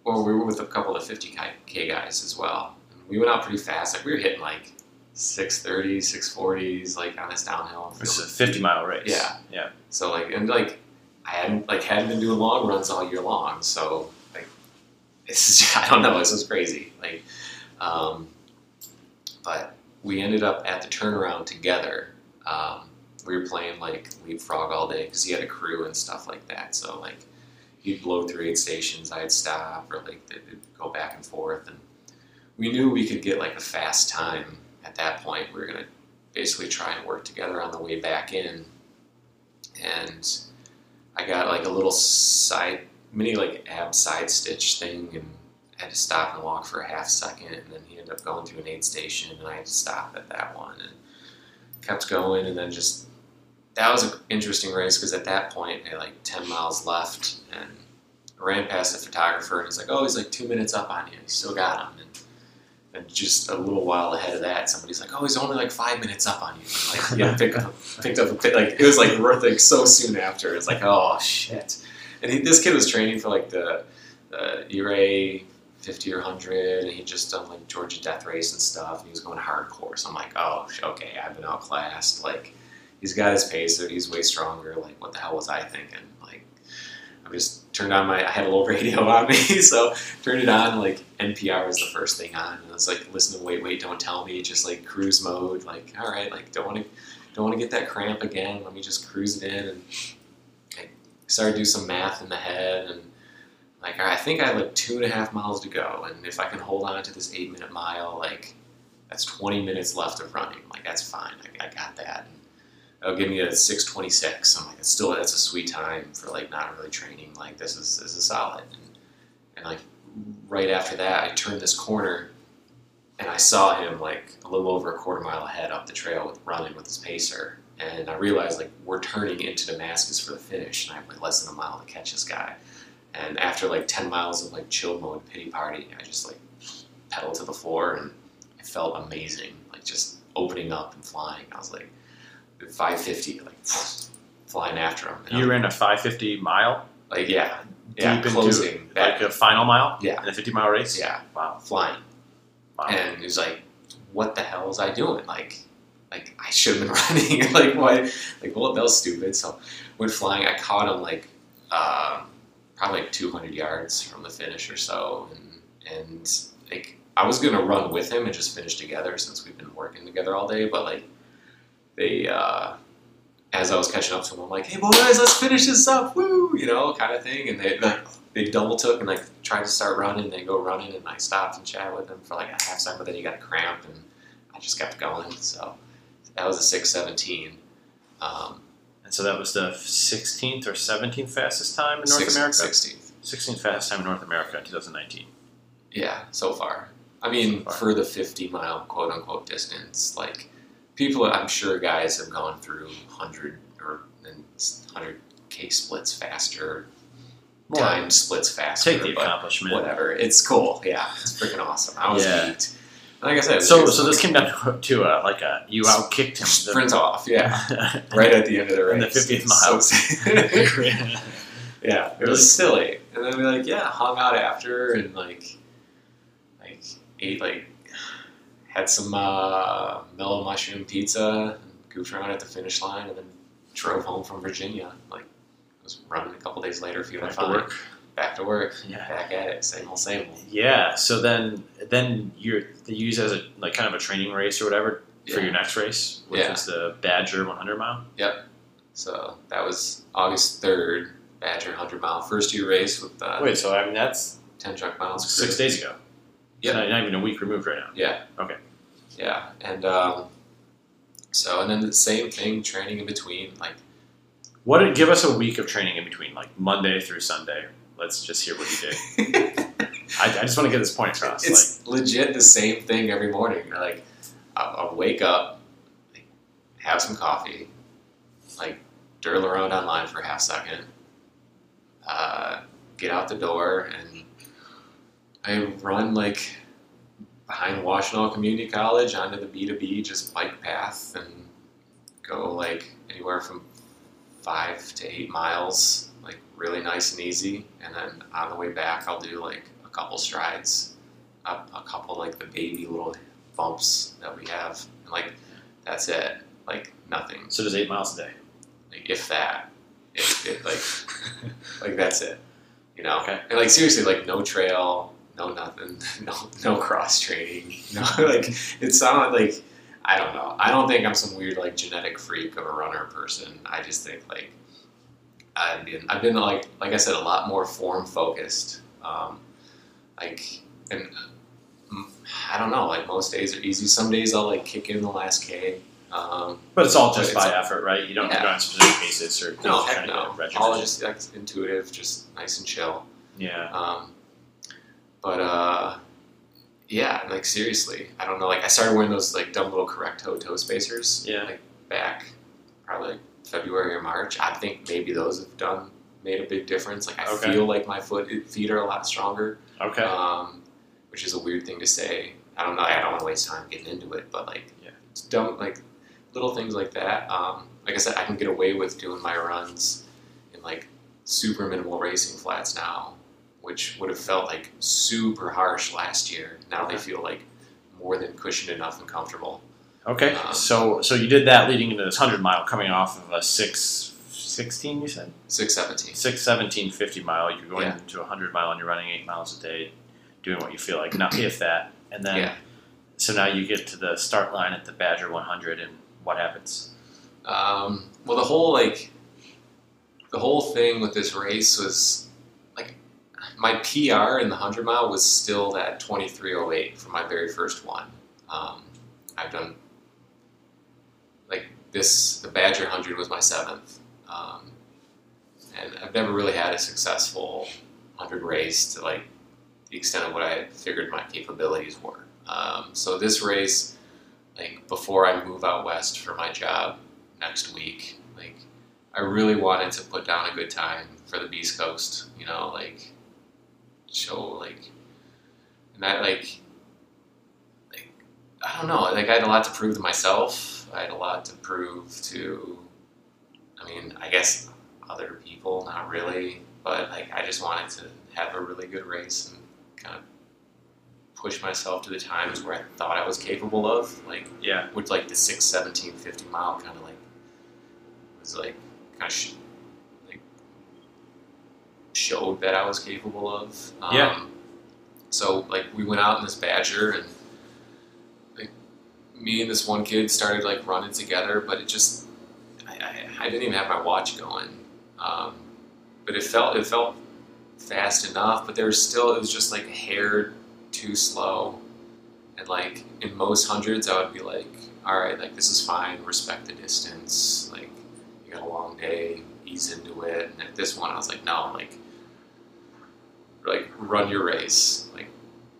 Or we were with a couple of 50k guys as well. And we went out pretty fast. Like we were hitting like 630, 640s, like on this downhill. This is a 50 mile race. Yeah. Yeah. So like and like I hadn't like hadn't been doing long runs all year long, so like it's just, I don't know, this was crazy. Like um, but we ended up at the turnaround together. Um, we were playing like leapfrog all day because he had a crew and stuff like that. So like he'd blow through eight stations, I'd stop, or like they'd go back and forth, and we knew we could get like a fast time at that point. We were gonna basically try and work together on the way back in, and I got like a little side mini like ab side stitch thing and had to stop and walk for a half second, and then he ended up going to an aid station, and I had to stop at that one, and kept going, and then just that was an interesting race because at that point I had like ten miles left, and ran past the photographer, and he's like, "Oh, he's like two minutes up on you. You still got him." And, and just a little while ahead of that, somebody's like, "Oh, he's only like five minutes up on you." Like, yeah, picked up, picked up a pit. Like it was like worth like so soon after. It's like, oh shit. And he, this kid was training for like the the ERA 50 or 100, and he just done like Georgia Death Race and stuff. And he was going hardcore. So I'm like, oh, okay, I've been outclassed. Like he's got his pacer. He's way stronger. Like what the hell was I thinking? I just turned on my. I had a little radio on me, so turned it on. Like NPR was the first thing on, and I was like, listen to Wait, Wait, Don't Tell Me, just like cruise mode. Like all right, like don't want to don't want to get that cramp again. Let me just cruise it in and I started to do some math in the head and like I think I have like two and a half miles to go, and if I can hold on to this eight minute mile, like that's 20 minutes left of running. Like that's fine. I, I got that. And it'll give me a 6:26. I'm like, it's still that's a sweet time for like not really training. Like this is this is solid. And, and like right after that, I turned this corner, and I saw him like a little over a quarter mile ahead up the trail with running with his pacer. And I realized like we're turning into Damascus for the finish, and I have like less than a mile to catch this guy. And after like 10 miles of like chill mode pity party, I just like pedaled to the floor and it felt amazing. Like just opening up and flying. I was like 550, like flying after him. You I'm ran a 550 mile, like, yeah, yeah, deep into closing. like a final mile. Yeah. In a 50 mile race. yeah, Wow. flying. Wow. And he's like, what the hell was I doing? Like, like I should have been running. like, what? Like, well, that was stupid. So went flying. I caught him like, um, probably like 200 yards from the finish or so. And, and like, I was going to run with him and just finish together since we've been working together all day. But like, they, uh, as I was catching up to them, I'm like, hey boys, let's finish this up. Woo! You know, kind of thing. And they, like, they double took and like tried to start running. They go running, and I stopped and chatted with them for like a half second, but then you got a cramp, and I just kept going. So that was a six seventeen. Um, And so that was the 16th or 17th fastest time in North six- America. 16th. 16th fastest time in North America in 2019. Yeah, so far. I mean, So far. for the fifty mile quote unquote distance, like people, I'm sure guys have gone through hundred or hundred k splits faster, More. time splits faster. Take the accomplishment. whatever. It's cool. Yeah, it's freaking awesome. I was Yeah. geeked. Like I said, So, so this came down to, to uh, like a you out outkicked him. sprint off. Yeah, right at the end of the race. In the 50th It's mile. so- yeah, it Really? was silly. And then we like yeah hung out after and like like ate like had some uh, Mellow Mushroom pizza, and goofed around at the finish line, and then drove home from Virginia. Like I was running a couple days later, feeling Back to work. Back to work. Yeah. Back at it. Same old, same old. Yeah. So then, then you're they use as a like kind of a training race or whatever for your next race, which Yeah. is the Badger 100 mile. Yep. So that was August third, Badger hundred mile first year race with uh, Wait, so I mean that's ten truck miles. six days ago. Yep. Not, not even a week removed right now. Yeah. Okay. Yeah, and um, so and then the same thing, training in between. Like What? did, Give us a week of training in between, like Monday through Sunday. Let's just hear what you did. I, I just want to get this point across. it's legit the same thing every morning. Like I'll, I'll wake up, like, have some coffee, like dirl around online for a half second, uh, get out the door, and I run like behind Washtenaw Community College onto the B two B just bike path and go like anywhere from five to eight miles, like really nice and easy. And then on the way back, I'll do like a couple strides, a, a couple like the baby little bumps that we have, and like that's it. Like nothing. so does eight miles a day. Like if that, if it, like like that's it. You know. Okay. And like seriously, like no trail, no nothing, no no cross training, no like it's not like I don't know. I don't think I'm some weird like genetic freak of a runner person. I just think like I've been I've been like like I said a lot more form focused. Um, like and mm, I don't know. Like most days are easy. Some days I'll like kick in the last K. Um, But it's all just by effort, right? You don't Yeah. go on specific paces or no, heck no. get a regimen. All just like intuitive, just nice and chill. yeah. Um, but uh, yeah, like seriously, I don't know. Like I started wearing those like dumb little correct toe toe spacers. Yeah. Like back probably like February or March. I think maybe those have done made a big difference. Like I Okay. feel like my foot feet are a lot stronger. Okay. Um, which is a weird thing to say. I don't know. I don't want to waste time getting into it, but like, Yeah. it's dumb. Like little things like that. Um, like I said, I can get away with doing my runs in like super minimal racing flats now, which would have felt like super harsh last year. Now they feel like more than cushioned enough and comfortable. Okay, Um, so so you did that leading into this hundred mile, coming off of a six sixteen. You said Six seventeen. six seventeen fifty mile. You're going Yeah. into a hundred mile and you're running eight miles a day, doing what you feel like, not if that. And then Yeah. so now you get to the start line at the Badger one hundred, and what happens? Um, well, the whole like, the whole thing with this race was my PR in the hundred mile was still that twenty three oh eight for my very first one. Um, I've done like this. The Badger hundred was my seventh, um, and I've never really had a successful hundred race to like the extent of what I figured my capabilities were. Um, so this race, like before I move out west for my job next week. Like, I really wanted to put down a good time for the Beast Coast. You know, like show like, and that like, like I don't know. Like I had a lot to prove to myself. I had a lot to prove to. I mean, I guess other people, not really, but like I just wanted to have a really good race and kind of push myself to the times where I thought I was capable of. Like Yeah. with like the 6 17 50 mile kind of like was like kind of showed that I was capable of um, Yeah. so like we went out in this badger and like me and this one kid started like running together but it just I, I, I didn't even have my watch going um, but it felt it felt fast enough but there was still it was just like a hair too slow and like in most hundreds, I would be like, all right, like this is fine, respect the distance. Like you got a long day, ease into it. And at this one, I was like, no, like, like run your race. Like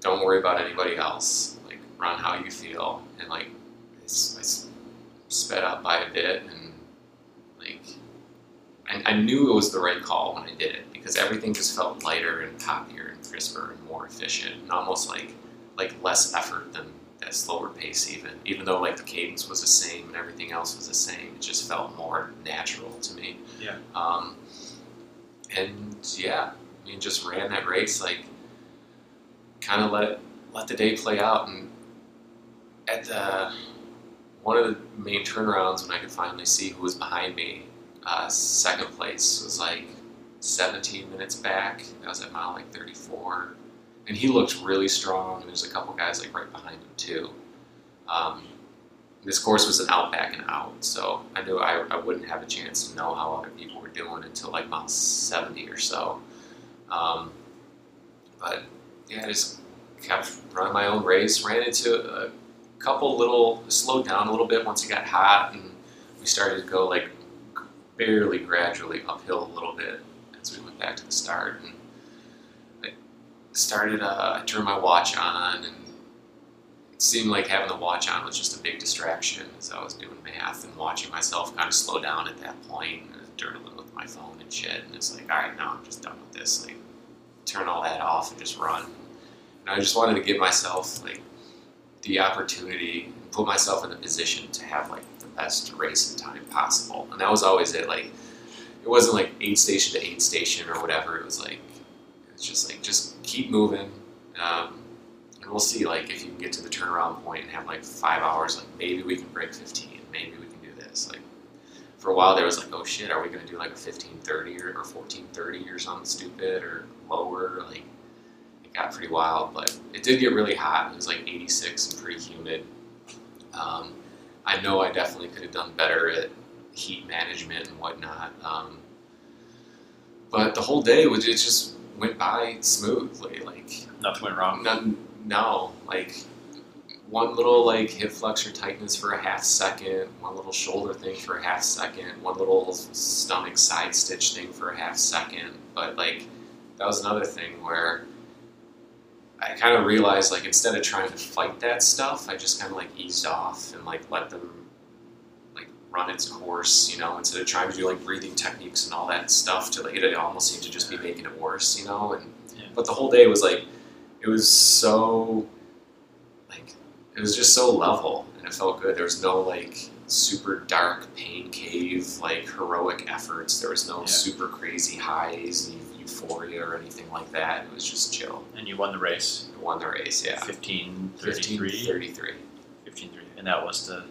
don't worry about anybody else. Like run how you feel. And like it's, it's sped up by a bit and like I, I knew it was the right call when I did it because everything just felt lighter and poppier and crisper and more efficient and almost like like less effort than that slower pace even even though like the cadence was the same and everything else was the same it just felt more natural to me Yeah. um, and yeah I mean just ran that race like kind of let let the day play out and at the one of the main turnarounds when I could finally see who was behind me uh, second place was like 17 minutes back that was at mile like 34 and he looked really strong. And there's a couple guys like right behind him too. Um, this course was an out, back, and out, so I knew I, I wouldn't have a chance to know how other people were doing until like mile 70 or so. Um, but yeah, I just kept running my own race. Ran into a couple little, slowed down a little bit once it got hot, and we started to go like barely gradually uphill a little bit as we went back to the start. And I started uh, I turned my watch on and it seemed like having the watch on was just a big distraction as I was doing math and watching myself kind of slow down at that point and I with my phone and shit and it's like all right now I'm just done with this like turn all that off and just run and I just wanted to give myself like the opportunity and put myself in the position to have like the best racing time possible and that was always it like it wasn't like aid station to aid station or whatever it was like it's just like just keep moving, um, and we'll see. Like if you can get to the turnaround point and have like five hours, like maybe we can break fifteen. Maybe we can do this. Like for a while there was like, oh shit, are we gonna do like a fifteen thirty or, or fourteen thirty or something stupid or lower? Like it got pretty wild, but it did get really hot. It was like eighty six and pretty humid. Um, I know I definitely could have done better at heat management and whatnot. Um, but the whole day was it just went by smoothly. Like Nothing went wrong. none, no, like one little like hip flexor tightness for a half second, one little shoulder thing for a half second, one little stomach side stitch thing for a half second. But like that was another thing where I kind of realized like instead of trying to fight that stuff, I just kind of like eased off and like let them like run its course, you know, instead of trying to do like breathing techniques and all that stuff to like it almost seemed to just be making it worse, you know, and Yeah. but the whole day was like it was so like it was just so level and it felt good. There was no like super dark pain cave like heroic efforts. There was no Yeah. super crazy highs and euphoria or anything like that. It was just chill. And you won the race. I won the race, yeah. 15 15 33. 33 15 3. And that was the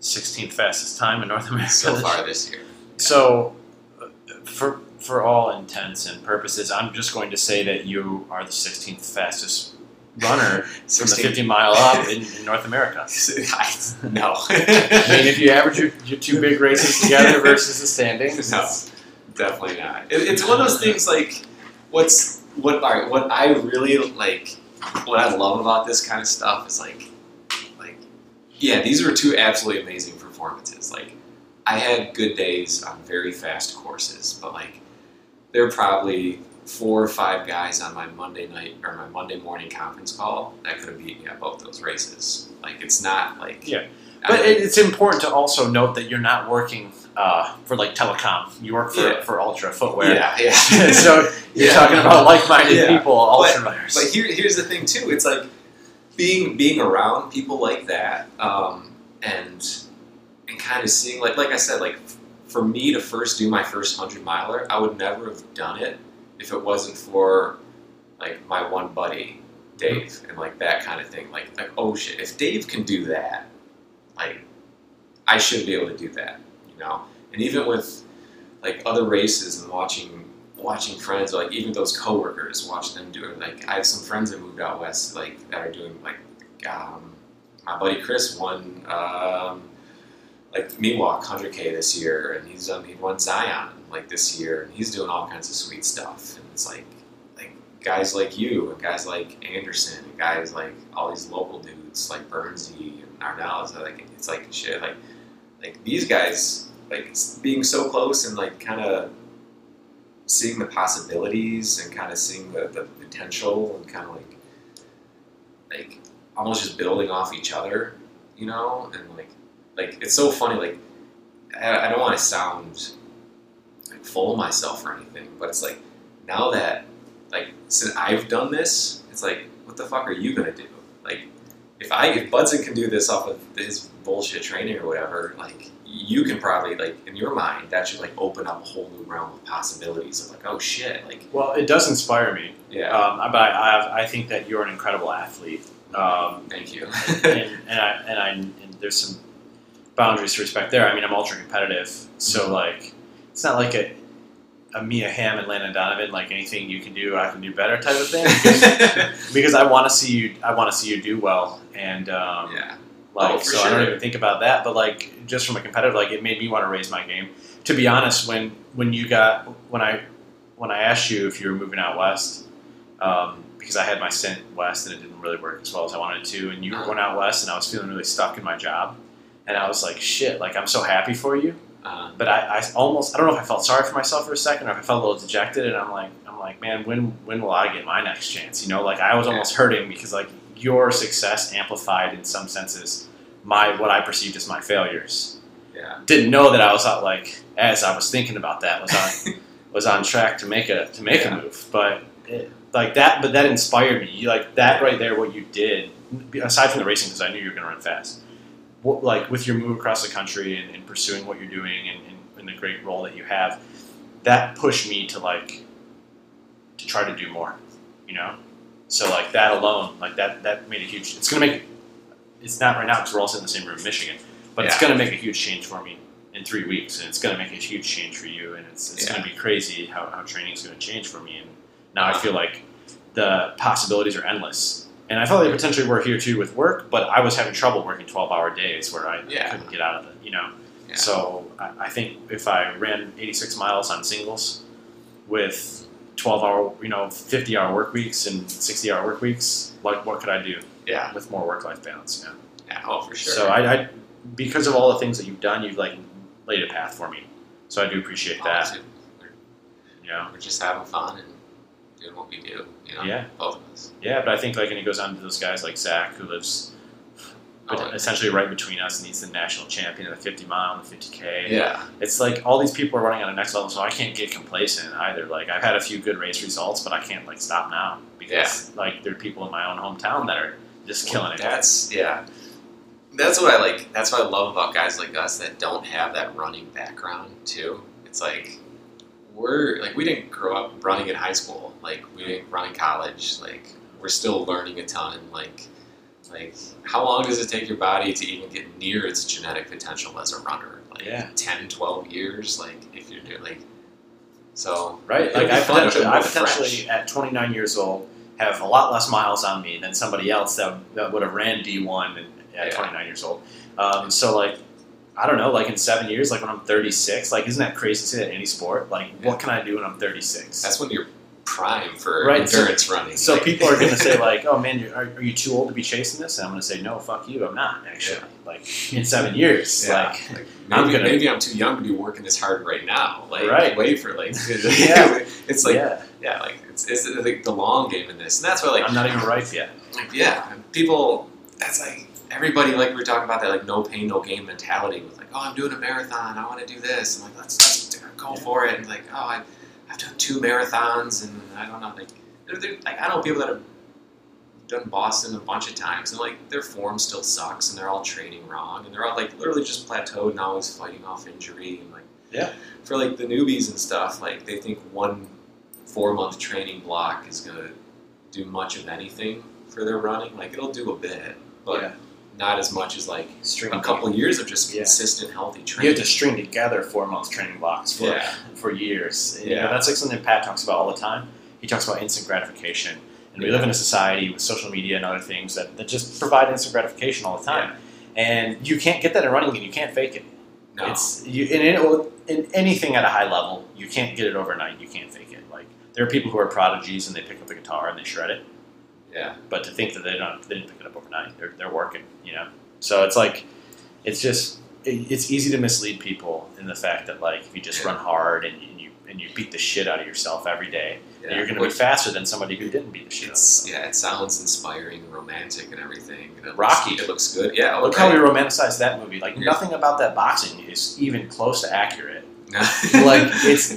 16th fastest time in North America. so far this year. So, uh, for for all intents and purposes, I'm just going to say that you are the 16th fastest runner from the 50 mile up in, in North America. I, no. I mean, if you average your, your two big races together versus the standings, No. it's- Definitely not. It, it's one of those things like what's what I what I really like what I love about this kind of stuff is like like yeah, these were two absolutely amazing performances. Like I had good days on very fast courses, but like there are probably four or five guys on my Monday night or my Monday morning conference call that could have beat me at both those races. Like it's not like Yeah. I- But it, it's important to also note that you're not working uh, for like telecom. You work for, Yeah. for Ultra Footwear. yeah, yeah. so you're Yeah. talking about like-minded Yeah. people, ultra runners. But here, here's the thing too. It's like being being around people like that, um, and and kind of seeing like like I said, like for me to first do my first hundred miler, I would never have done it if it wasn't for like my one buddy Dave and like that kind of thing. Like like oh shit, if Dave can do that, like I should be able to do that, And even with like other races and watching watching friends, like even those coworkers, watch them do it. Like I have some friends that moved out west, like that are doing like um, my buddy Chris won um, like Miwok 100k this year, and he's done he won Zion like this year, and he's doing all kinds of sweet stuff. And it's like like guys like you and guys like Anderson and guys like all these local dudes like Bernsey and Arnell. It's like it's like shit like like these guys like being so close and like kind of seeing the possibilities and kind of seeing the, the potential and kind of like like almost just building off each other you know? And like like it's so funny like i, I don't want to sound like full of myself or anything but it's like now that like since i've done this it's like what the fuck are you gonna do? Like if i if Budzyn can do this off of his bullshit training or whatever like you can probably like in your mind that should like open up a whole new realm of possibilities of like oh shit like well, it does inspire me. yeah Um, but I, I, I think that you're an incredible athlete. Um, thank you and, and I and I and there's some boundaries to respect there. I mean, I'm ultra competitive, so like it's not like a a Mia Hamm and Landon Donovan like anything you can do, I can do better type of thing. Because, because I want to see you, I want to see you do well, and um, yeah like Oh, so I don't even think about that. But like just from a competitive, like it made me want to raise my game. To be honest, when when you got when I when I asked you if you were moving out west, um, because I had my stint west and it didn't really work as well as I wanted it to, and you were Uh-huh. going out west and I was feeling really stuck in my job, and I was like, shit, like I'm so happy for you, uh, but I, I almost I don't know if I felt sorry for myself for a second or if I felt a little dejected, and I'm like I'm like man, when when will I get my next chance? You know, like I was almost hurting because like your success amplified in some senses my what I perceived as my failures yeah didn't know that I was out like as I was thinking about that was on was on track to make a to make Yeah. a move, but it, like that, but that inspired me. You, like that right there, what you did, aside from the racing, because I knew you were going to run fast. What, like with your move across the country and, and pursuing what you're doing and, and, and the great role that you have, that pushed me to like to try to do more. You know, so like that alone, like that that made a huge. It's going to make. It's not right now because we're all sitting in the same room in Michigan, but it's going to make a huge change for me in three weeks, and it's going to make a huge change for you, and it's, it's going to be crazy how, how training is going to change for me. And now I feel like the possibilities are endless. And I felt they potentially were here too with work, but I was having trouble working 12 hour days where I Yeah. couldn't get out of it, you know? Yeah. So I, I think if I ran 86 miles on singles with 12 hour, you know, 50 hour work weeks and 60 hour work weeks, like what could I do yeah with more work life balance? Know? yeah oh for sure So I, I, because of all the things that you've done, you've like laid a path for me. So I do appreciate that. You know, we're just having fun and doing what we do. You know, Yeah. both of us. Yeah, but I think like, and it goes on to those guys like Zach, who lives Oh, essentially right between us, and he's the national champion of the 50 mile and the 50k. yeah, It's like all these people are running on a next level, so I can't get complacent either. Like I've had a few good race results, but I can't like stop now because like there are people in my own hometown that are just killing it. That's yeah. That's what I like. That's what I love about guys like us that don't have that running background too. It's like we're like we didn't grow up running in high school. Like we didn't run in college. Like we're still learning a ton. Like like how long does it take your body to even get near its genetic potential as a runner? Like Yeah. 10, 12 years. Like if you're doing like so Right? it'll Like be I fun if potentially, it I potentially fresh. at 29 years old have a lot less miles on me than somebody else that, that would have ran D1 at Yeah. 29 years old. Um, so like, I don't know, like in seven years, like when I'm 36, like isn't that crazy to say that in any sport? Like, Yeah. what can I do when I'm 36? That's when you're prime for Right, so- endurance running. so Like- people are going to say like, "Oh man, are, are you too old to be chasing this?" And I'm going to say, "No, fuck you, I'm not actually." Like in seven years, Yeah. like Like, I'm maybe, gonna- maybe I'm too young to be working this hard right now. Like, Right. wait for like, Yeah. it's like, yeah, yeah, like it's, it's like the long game in this, and that's why like, I'm not even ripe yet. like, yeah, people. That's like everybody like we were talking about that like no pain no gain mentality with like, oh, I'm doing a marathon, I want to do this, and like let's, let's go for it, and like, oh, I, I've done two marathons, and I don't know, like, they're, they're, like I know people that have done Boston a bunch of times, and like their form still sucks, and they're all training wrong, and they're all like literally just plateaued and always fighting off injury, and like Yeah. for like the newbies and stuff, like they think one four month training block is gonna do much of anything for their running. Like it'll do a bit, but Yeah. Not as much as like String a couple years of just Yeah. consistent healthy training. You have to string together four month training blocks for yeah, for years. You know, Yeah. that's like something Pat talks about all the time. He talks about instant gratification. And we live in a society with social media and other things that, that just provide instant gratification all the time. And you can't get that in running and you can't fake it. no, It's you in, in, in anything at a high level, you can't get it overnight, you can't fake it. Like there are people who are prodigies and they pick up a guitar and they shred it. Yeah, But to think that they don't they didn't pick it up overnight, they're, they're working, you know. So it's like it's just it, it's easy to mislead people in the fact that like if you just Yeah. run hard and, and you and you beat the shit out of yourself every day, yeah. you're going to be faster than somebody who didn't beat the shit out of yeah, it sounds inspiring, and romantic, and everything. And it Rocky. Looks, it looks good. Yeah, Look how we romanticize that movie. Like Yeah. nothing about that boxing is even close to accurate. No. Like it's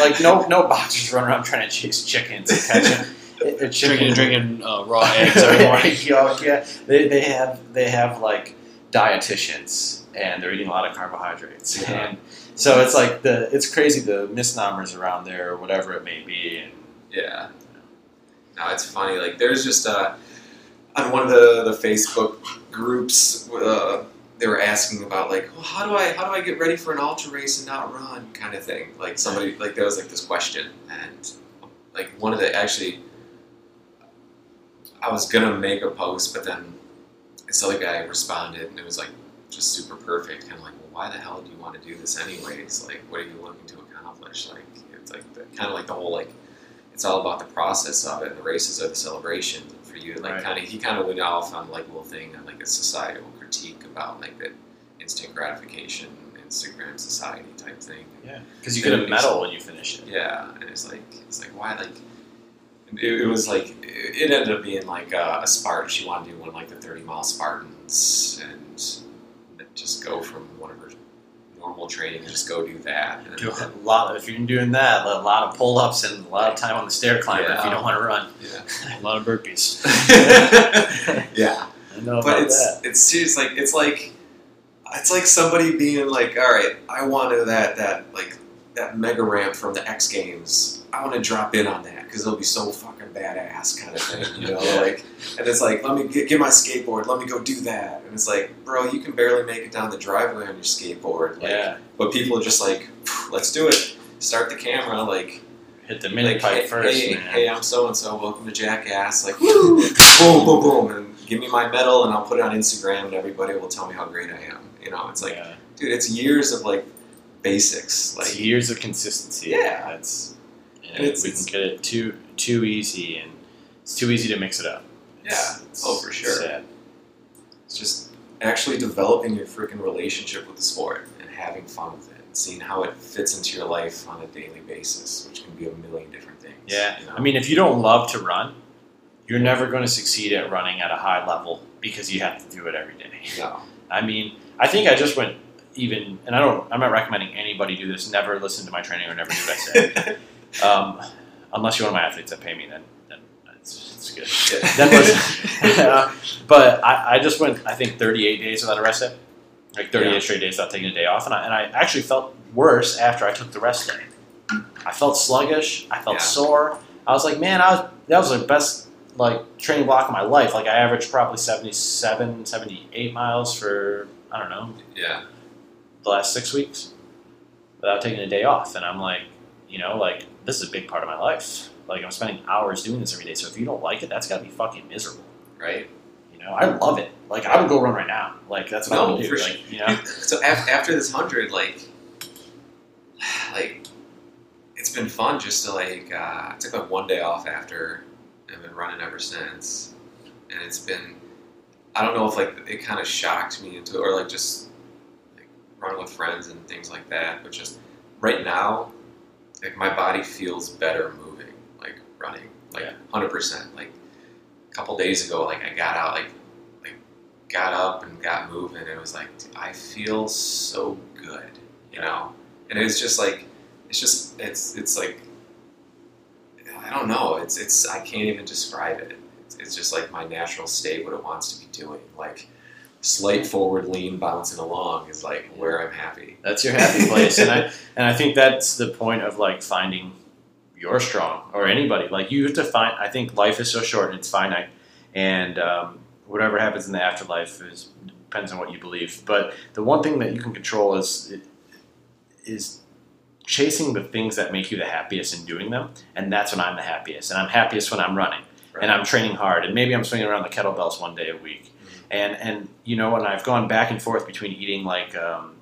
like no no boxers run around trying to chase chickens and catch them. It- it- Drinking, drinking uh, raw eggs every morning. Yolk, yeah, they, they have they have like dietitians and they're eating a lot of carbohydrates Yeah. and so it's like the it's crazy the misnomers around there or whatever it may be and Yeah. No, it's funny. Like, there's just uh, on one of the the Facebook groups, uh, they were asking about like, well, how do I how do I get ready for an ultra race and not run, kind of thing. Like somebody like there was like this question, and like one of the actually, I was gonna make a post, but then this other guy responded, and it was like just super perfect. Kind of like, well, why the hell do you want to do this anyways? Like, what are you looking to accomplish? Like, it's like the, kind of like the whole like it's all about the process of it. And the races are the celebration for you. Like Right. kind of, he kind of went off on like a little thing on like a societal critique about like that instant gratification, Instagram society type thing. yeah because you get a medal when you finish it Yeah, and it's like it's like why like it, it was like it ended up being like a, a Spartan. She wanted to do one of like the thirty mile Spartans and just go from one of her normal training and just go do that. And do a lot of, if you're doing that a lot of pull-ups and a lot of time on the stair climber if you don't want to run yeah. A lot of burpees. yeah. I know but about it's that it's serious like it's like it's like somebody being like all right i want to that that like that mega ramp from the x games i want to drop in on that because it'll be so fucking badass kind of thing you know like and it's like let me get, get my skateboard let me go do that and it's like bro you can barely make it down the driveway on your skateboard like, yeah but people are just like let's do it start the camera like hit the mini like, pipe hey, first hey, man. hey, I'm so and so. Welcome to Jackass. Like, woo, boom, boom, boom, and give me my medal, and I'll put it on Instagram, and everybody will tell me how great I am. You know, it's like, yeah. dude, it's years of like basics. It's Like, years of consistency. Yeah. that's and it's- we can get it too too easy, and it's too easy to mix it up. yeah, It's- oh, it's oh for sure. sad. It's just actually developing your freaking relationship with the sport and having fun with it. And seeing how it fits into your life on a daily basis, which can be a million different things. Yeah. you know? I mean, if you don't love to run, you're never going to succeed at running at a high level because you have to do it every day. no, I mean, I think I just went even, and I don't, I'm not recommending anybody do this. Never listen to my training or never do what I say. um, unless you're one of my athletes that pay me, then, then it's, it's good. That was, uh, but I, I just went, I think, 38 days without a rest day. Like 38 Yeah. straight days without taking a day off. And I, and I actually felt worse after I took the rest day. I felt sluggish. I felt Yeah. sore. I was like, man, I was, that was the best like training block of my life. Like I averaged probably 77, 78 miles for, I don't know, yeah, the last six weeks without taking a day off. And I'm like, you know, like this is a big part of my life. Like I'm spending hours doing this every day. So if you don't like it, that's got to be fucking miserable. right. You know, I love it. Like I would go run right now. Like that's what I No, would do. for Like, you know, So af- after this hundred, like, like, it's been fun just to like. Uh, I took like one day off after. I've been running ever since, and it's been. I don't know if like it kind of shocked me into it, or like just like running with friends and things like that. But just right now, like my body feels better moving, like running, like Yeah. hundred percent. Like a couple days ago, like I got out, like like got up and got moving. And it was like dude, I feel so good, you know. And it was just like it's just it's it's like I don't know. It's it's I can't even describe it. It's, it's just like my natural state, what it wants to be doing. Like slight forward lean, bouncing along is like where I'm happy. that's your happy place. and I and I think that's the point of like finding you're strong or anybody. Like you have to find. I think life is so short and it's finite, and um, whatever happens in the afterlife is depends on what you believe. But the one thing that you can control is is chasing the things that make you the happiest and doing them. And that's when I'm the happiest. And I'm happiest when I'm running and I'm training hard. And maybe I'm swinging around the kettlebells one day a week. And and you know, and I've gone back and forth between eating like um,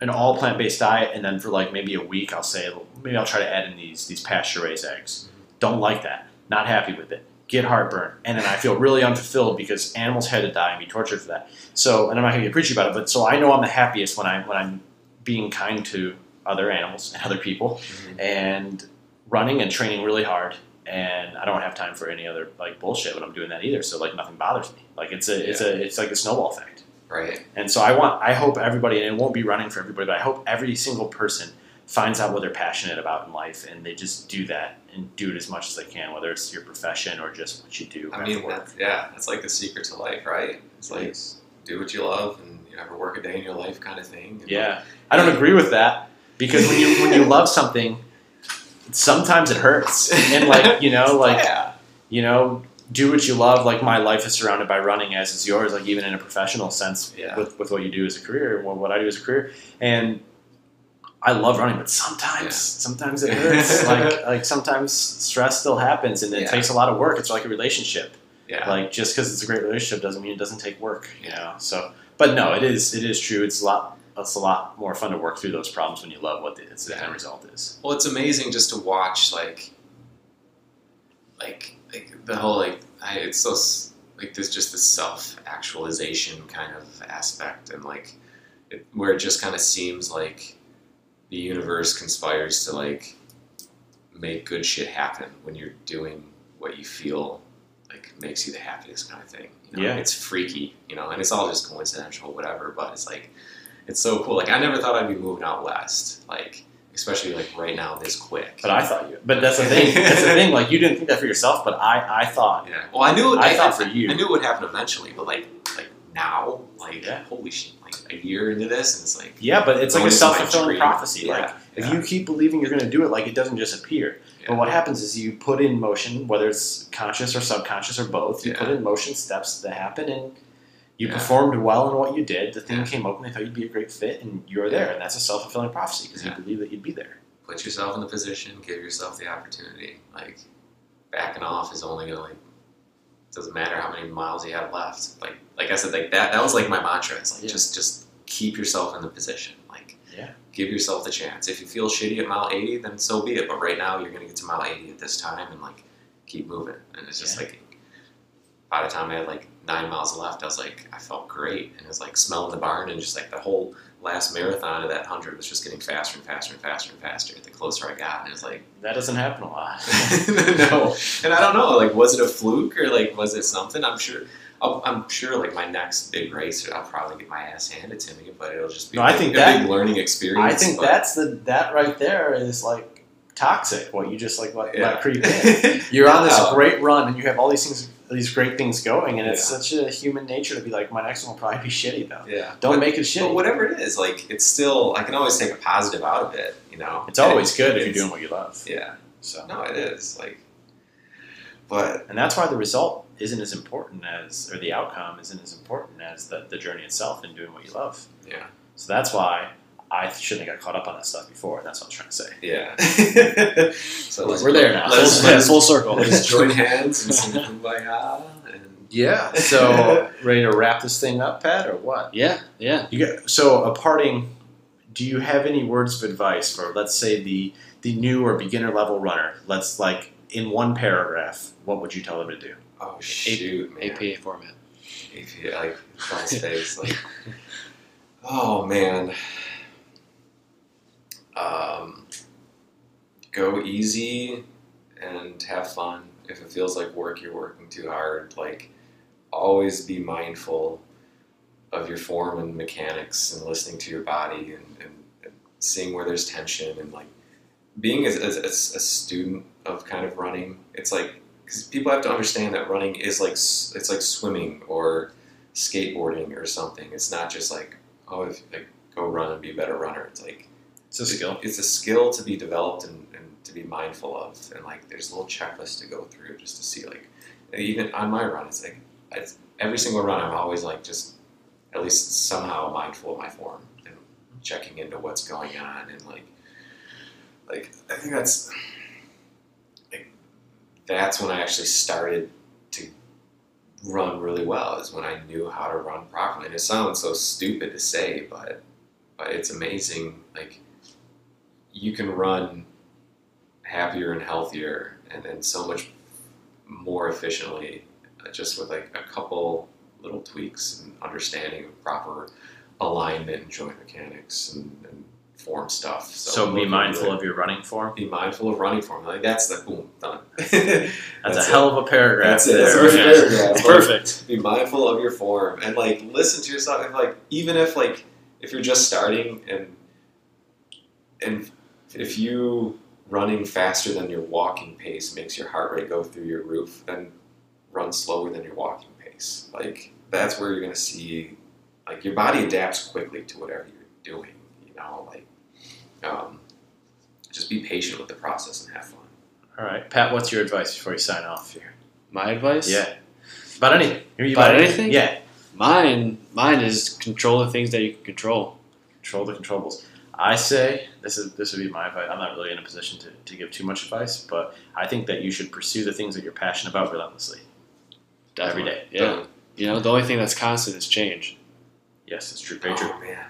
an all plant based diet, and then for like maybe a week, I'll say maybe I'll try to add in these these pasture raised eggs. Don't like that. Not happy with it. Get heartburn, and then I feel really unfulfilled because animals had to die and be tortured for that. So, and I'm not going to get preachy about it, but so I know I'm the happiest when I when I'm being kind to other animals and other people, Mhm. and running and training really hard. And I don't have time for any other like bullshit when I'm doing that either. So like nothing bothers me. Like it's a it's a it's like a snowball effect. Right. And so I want, I hope everybody, and it won't be running for everybody, but I hope every single person finds out what they're passionate about in life, and they just do that and do it as much as they can, whether it's your profession or just what you do. I mean, work. that's, yeah, that's like the secret to life, right? It's like do what you love and you never work a day in your life, kind of thing. And yeah, I don't agree with that because when you when you love something, sometimes it hurts, and like you know, like yeah, you know, do what you love. Like my life is surrounded by running, as is yours. Like even in a professional sense, Yeah. with with what you do as a career, what, what I do as a career, and I love running, but sometimes Yeah. sometimes it hurts. like like sometimes stress still happens, and it takes a lot of work. It's like a relationship. yeah, Like just because it's a great relationship doesn't mean it doesn't take work. You know. So, but no, it is it is true. It's a lot. It's a lot more fun to work through those problems when you love what the, it's Yeah. end result is. Well, it's amazing just to watch like, like, like the whole like I, it's so like there's just this self actualization kind of aspect and like it, where it just kind of seems like the universe conspires to like make good shit happen when you're doing what you feel like makes you the happiest kind of thing. You know? Yeah. it's freaky, you know, and it's all just coincidental, whatever. But it's like it's so cool. Like I never thought I'd be moving out west, like especially like right now this quick. But I thought you. But that's the thing. That's the thing. Like you didn't think that for yourself, but I I thought. yeah. Well, I knew it. I thought for you. I knew it would happen eventually, but like like now, like Yeah. holy shit, like a year into this, and it's like Yeah, but it's like a self fulfilling prophecy. Yeah, Like if you keep believing you're going to do it, like it doesn't just appear. yeah. But what happens is you put in motion, whether it's conscious or subconscious or both. You Yeah. put in motion steps that happen, and you Yeah. performed well in what you did. The thing Yeah. came open. They thought you'd be a great fit, and you're there. And that's a self fulfilling prophecy because you believe that you'd be there. put yourself in the position, give yourself the opportunity. Like backing off is only gonna like doesn't matter how many miles you have left. Like like I said, like that that was like my mantra. It's like just just keep yourself in the position. Like Yeah. give yourself the chance. If you feel shitty at mile eighty, then so be it. But right now you're gonna get to mile eighty at this time and like keep moving. And it's just like by the time I had like nine miles left, I was like I felt great and it was like smelling the barn and just like the whole last marathon of that hundred was just getting faster and faster and faster and faster the closer I got, and it was like, That doesn't happen a lot. no, and I don't know, like, was it a fluke or like was it something? I'm sure. I'll, I'm sure, like my next big race, I'll probably get my ass handed to me, but it'll just be No, a I big- think a that- big learning experience. I think but- that's the that right there is like toxic. What you just like let, Yeah. let creep in. You're on this great run and you have all these things, these great things going, and it's such a human nature to be like, my next one will probably be shitty though. Yeah, Don't but, make it shitty. But whatever it is, like it's still, I can always take a positive out of it. You know, It's always And good if you're doing what you love. Yeah, So, no, it is like, but and that's why the result isn't as important as, or the outcome isn't as important as the, the journey itself in doing what you love. yeah, So that's why I shouldn't have got caught up on that stuff before. And that's what I was trying to say. yeah. so We're there now. Let's, Full, let's, full circle. let's join hands and sing kumbaya. And Yeah. So ready to wrap this thing up, Pat, or what? Yeah, yeah. You get so a parting. Do you have any words of advice for, let's say, the the new or beginner level runner? Let's like in one paragraph, what would you tell them to do? oh shoot, man. APA format. APA, like front space, like oh man. Um, go easy and have fun. If it feels like work, you're working too hard. Like always be mindful of your form and mechanics and listening to your body and, and, and seeing where there's tension and like being as, as a student of kind of running. It's like because people have to understand that running is like it's like swimming or skateboarding or something. It's not just like oh, if, like go run and be a better runner. It's like It's a skill. It's a skill to be developed and, and to be mindful of, and like there's a little checklist to go through just to see like even on my run, it's like it's, every single run, I'm always like just at least somehow mindful of my form and checking into what's going on and like like I think that's like that's when I actually started to run really well is when I knew how to run properly. And it sounds so stupid to say, but but it's amazing. Like you can run happier and healthier, and then so much more efficiently, uh, just with like a couple little tweaks and understanding of proper alignment and joint mechanics and, and form stuff. So, So, be mindful of your running form. be mindful of running form. Like that's the boom done. That's, That's a hell of a paragraph. That's it. That's a paragraph. It's Like, perfect. be mindful of your form and like listen to yourself and like even if like if you're just starting and and if you running faster than your walking pace makes your heart rate go through your roof then run slower than your walking pace like that's where you're going to see like your body adapts quickly to whatever you're doing you know like um, just be patient with the process and have fun All right, Pat. What's your advice before you sign off here? My advice? Yeah. About anything. Hear you About anything? Yeah. Mine, mine is control the things that you can control. Control the controllables. I say this is this would be my advice. I'm not really in a position to, to give too much advice, but I think that you should pursue the things that you're passionate about relentlessly. Every day. Yeah. Done. You know, the only thing that's constant is change. Yes, it's true. Very true. oh man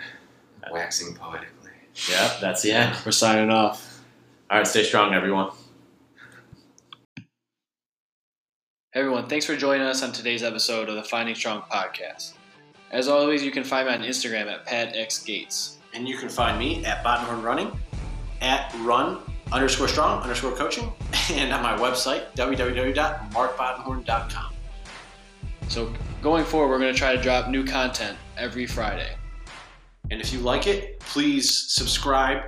waxing poetically Yeah, that's the end. We're signing off. All right, stay strong, everyone. Hey everyone, thanks for joining us on today's episode of the Finding Strong podcast. As always, you can find me on Instagram at patxgates. And you can find me at Bottenhorn Running, at run underscore strong underscore coaching, and on my website, www.markbottenhorn.com. So going forward, we're going to try to drop new content every Friday. And if you like it, please subscribe,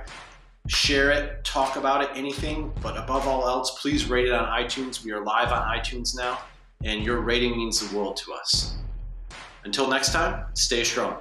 share it, talk about it, anything. But above all else, please rate it on iTunes. We are live on iTunes now, and your rating means the world to us. Until next time, stay strong.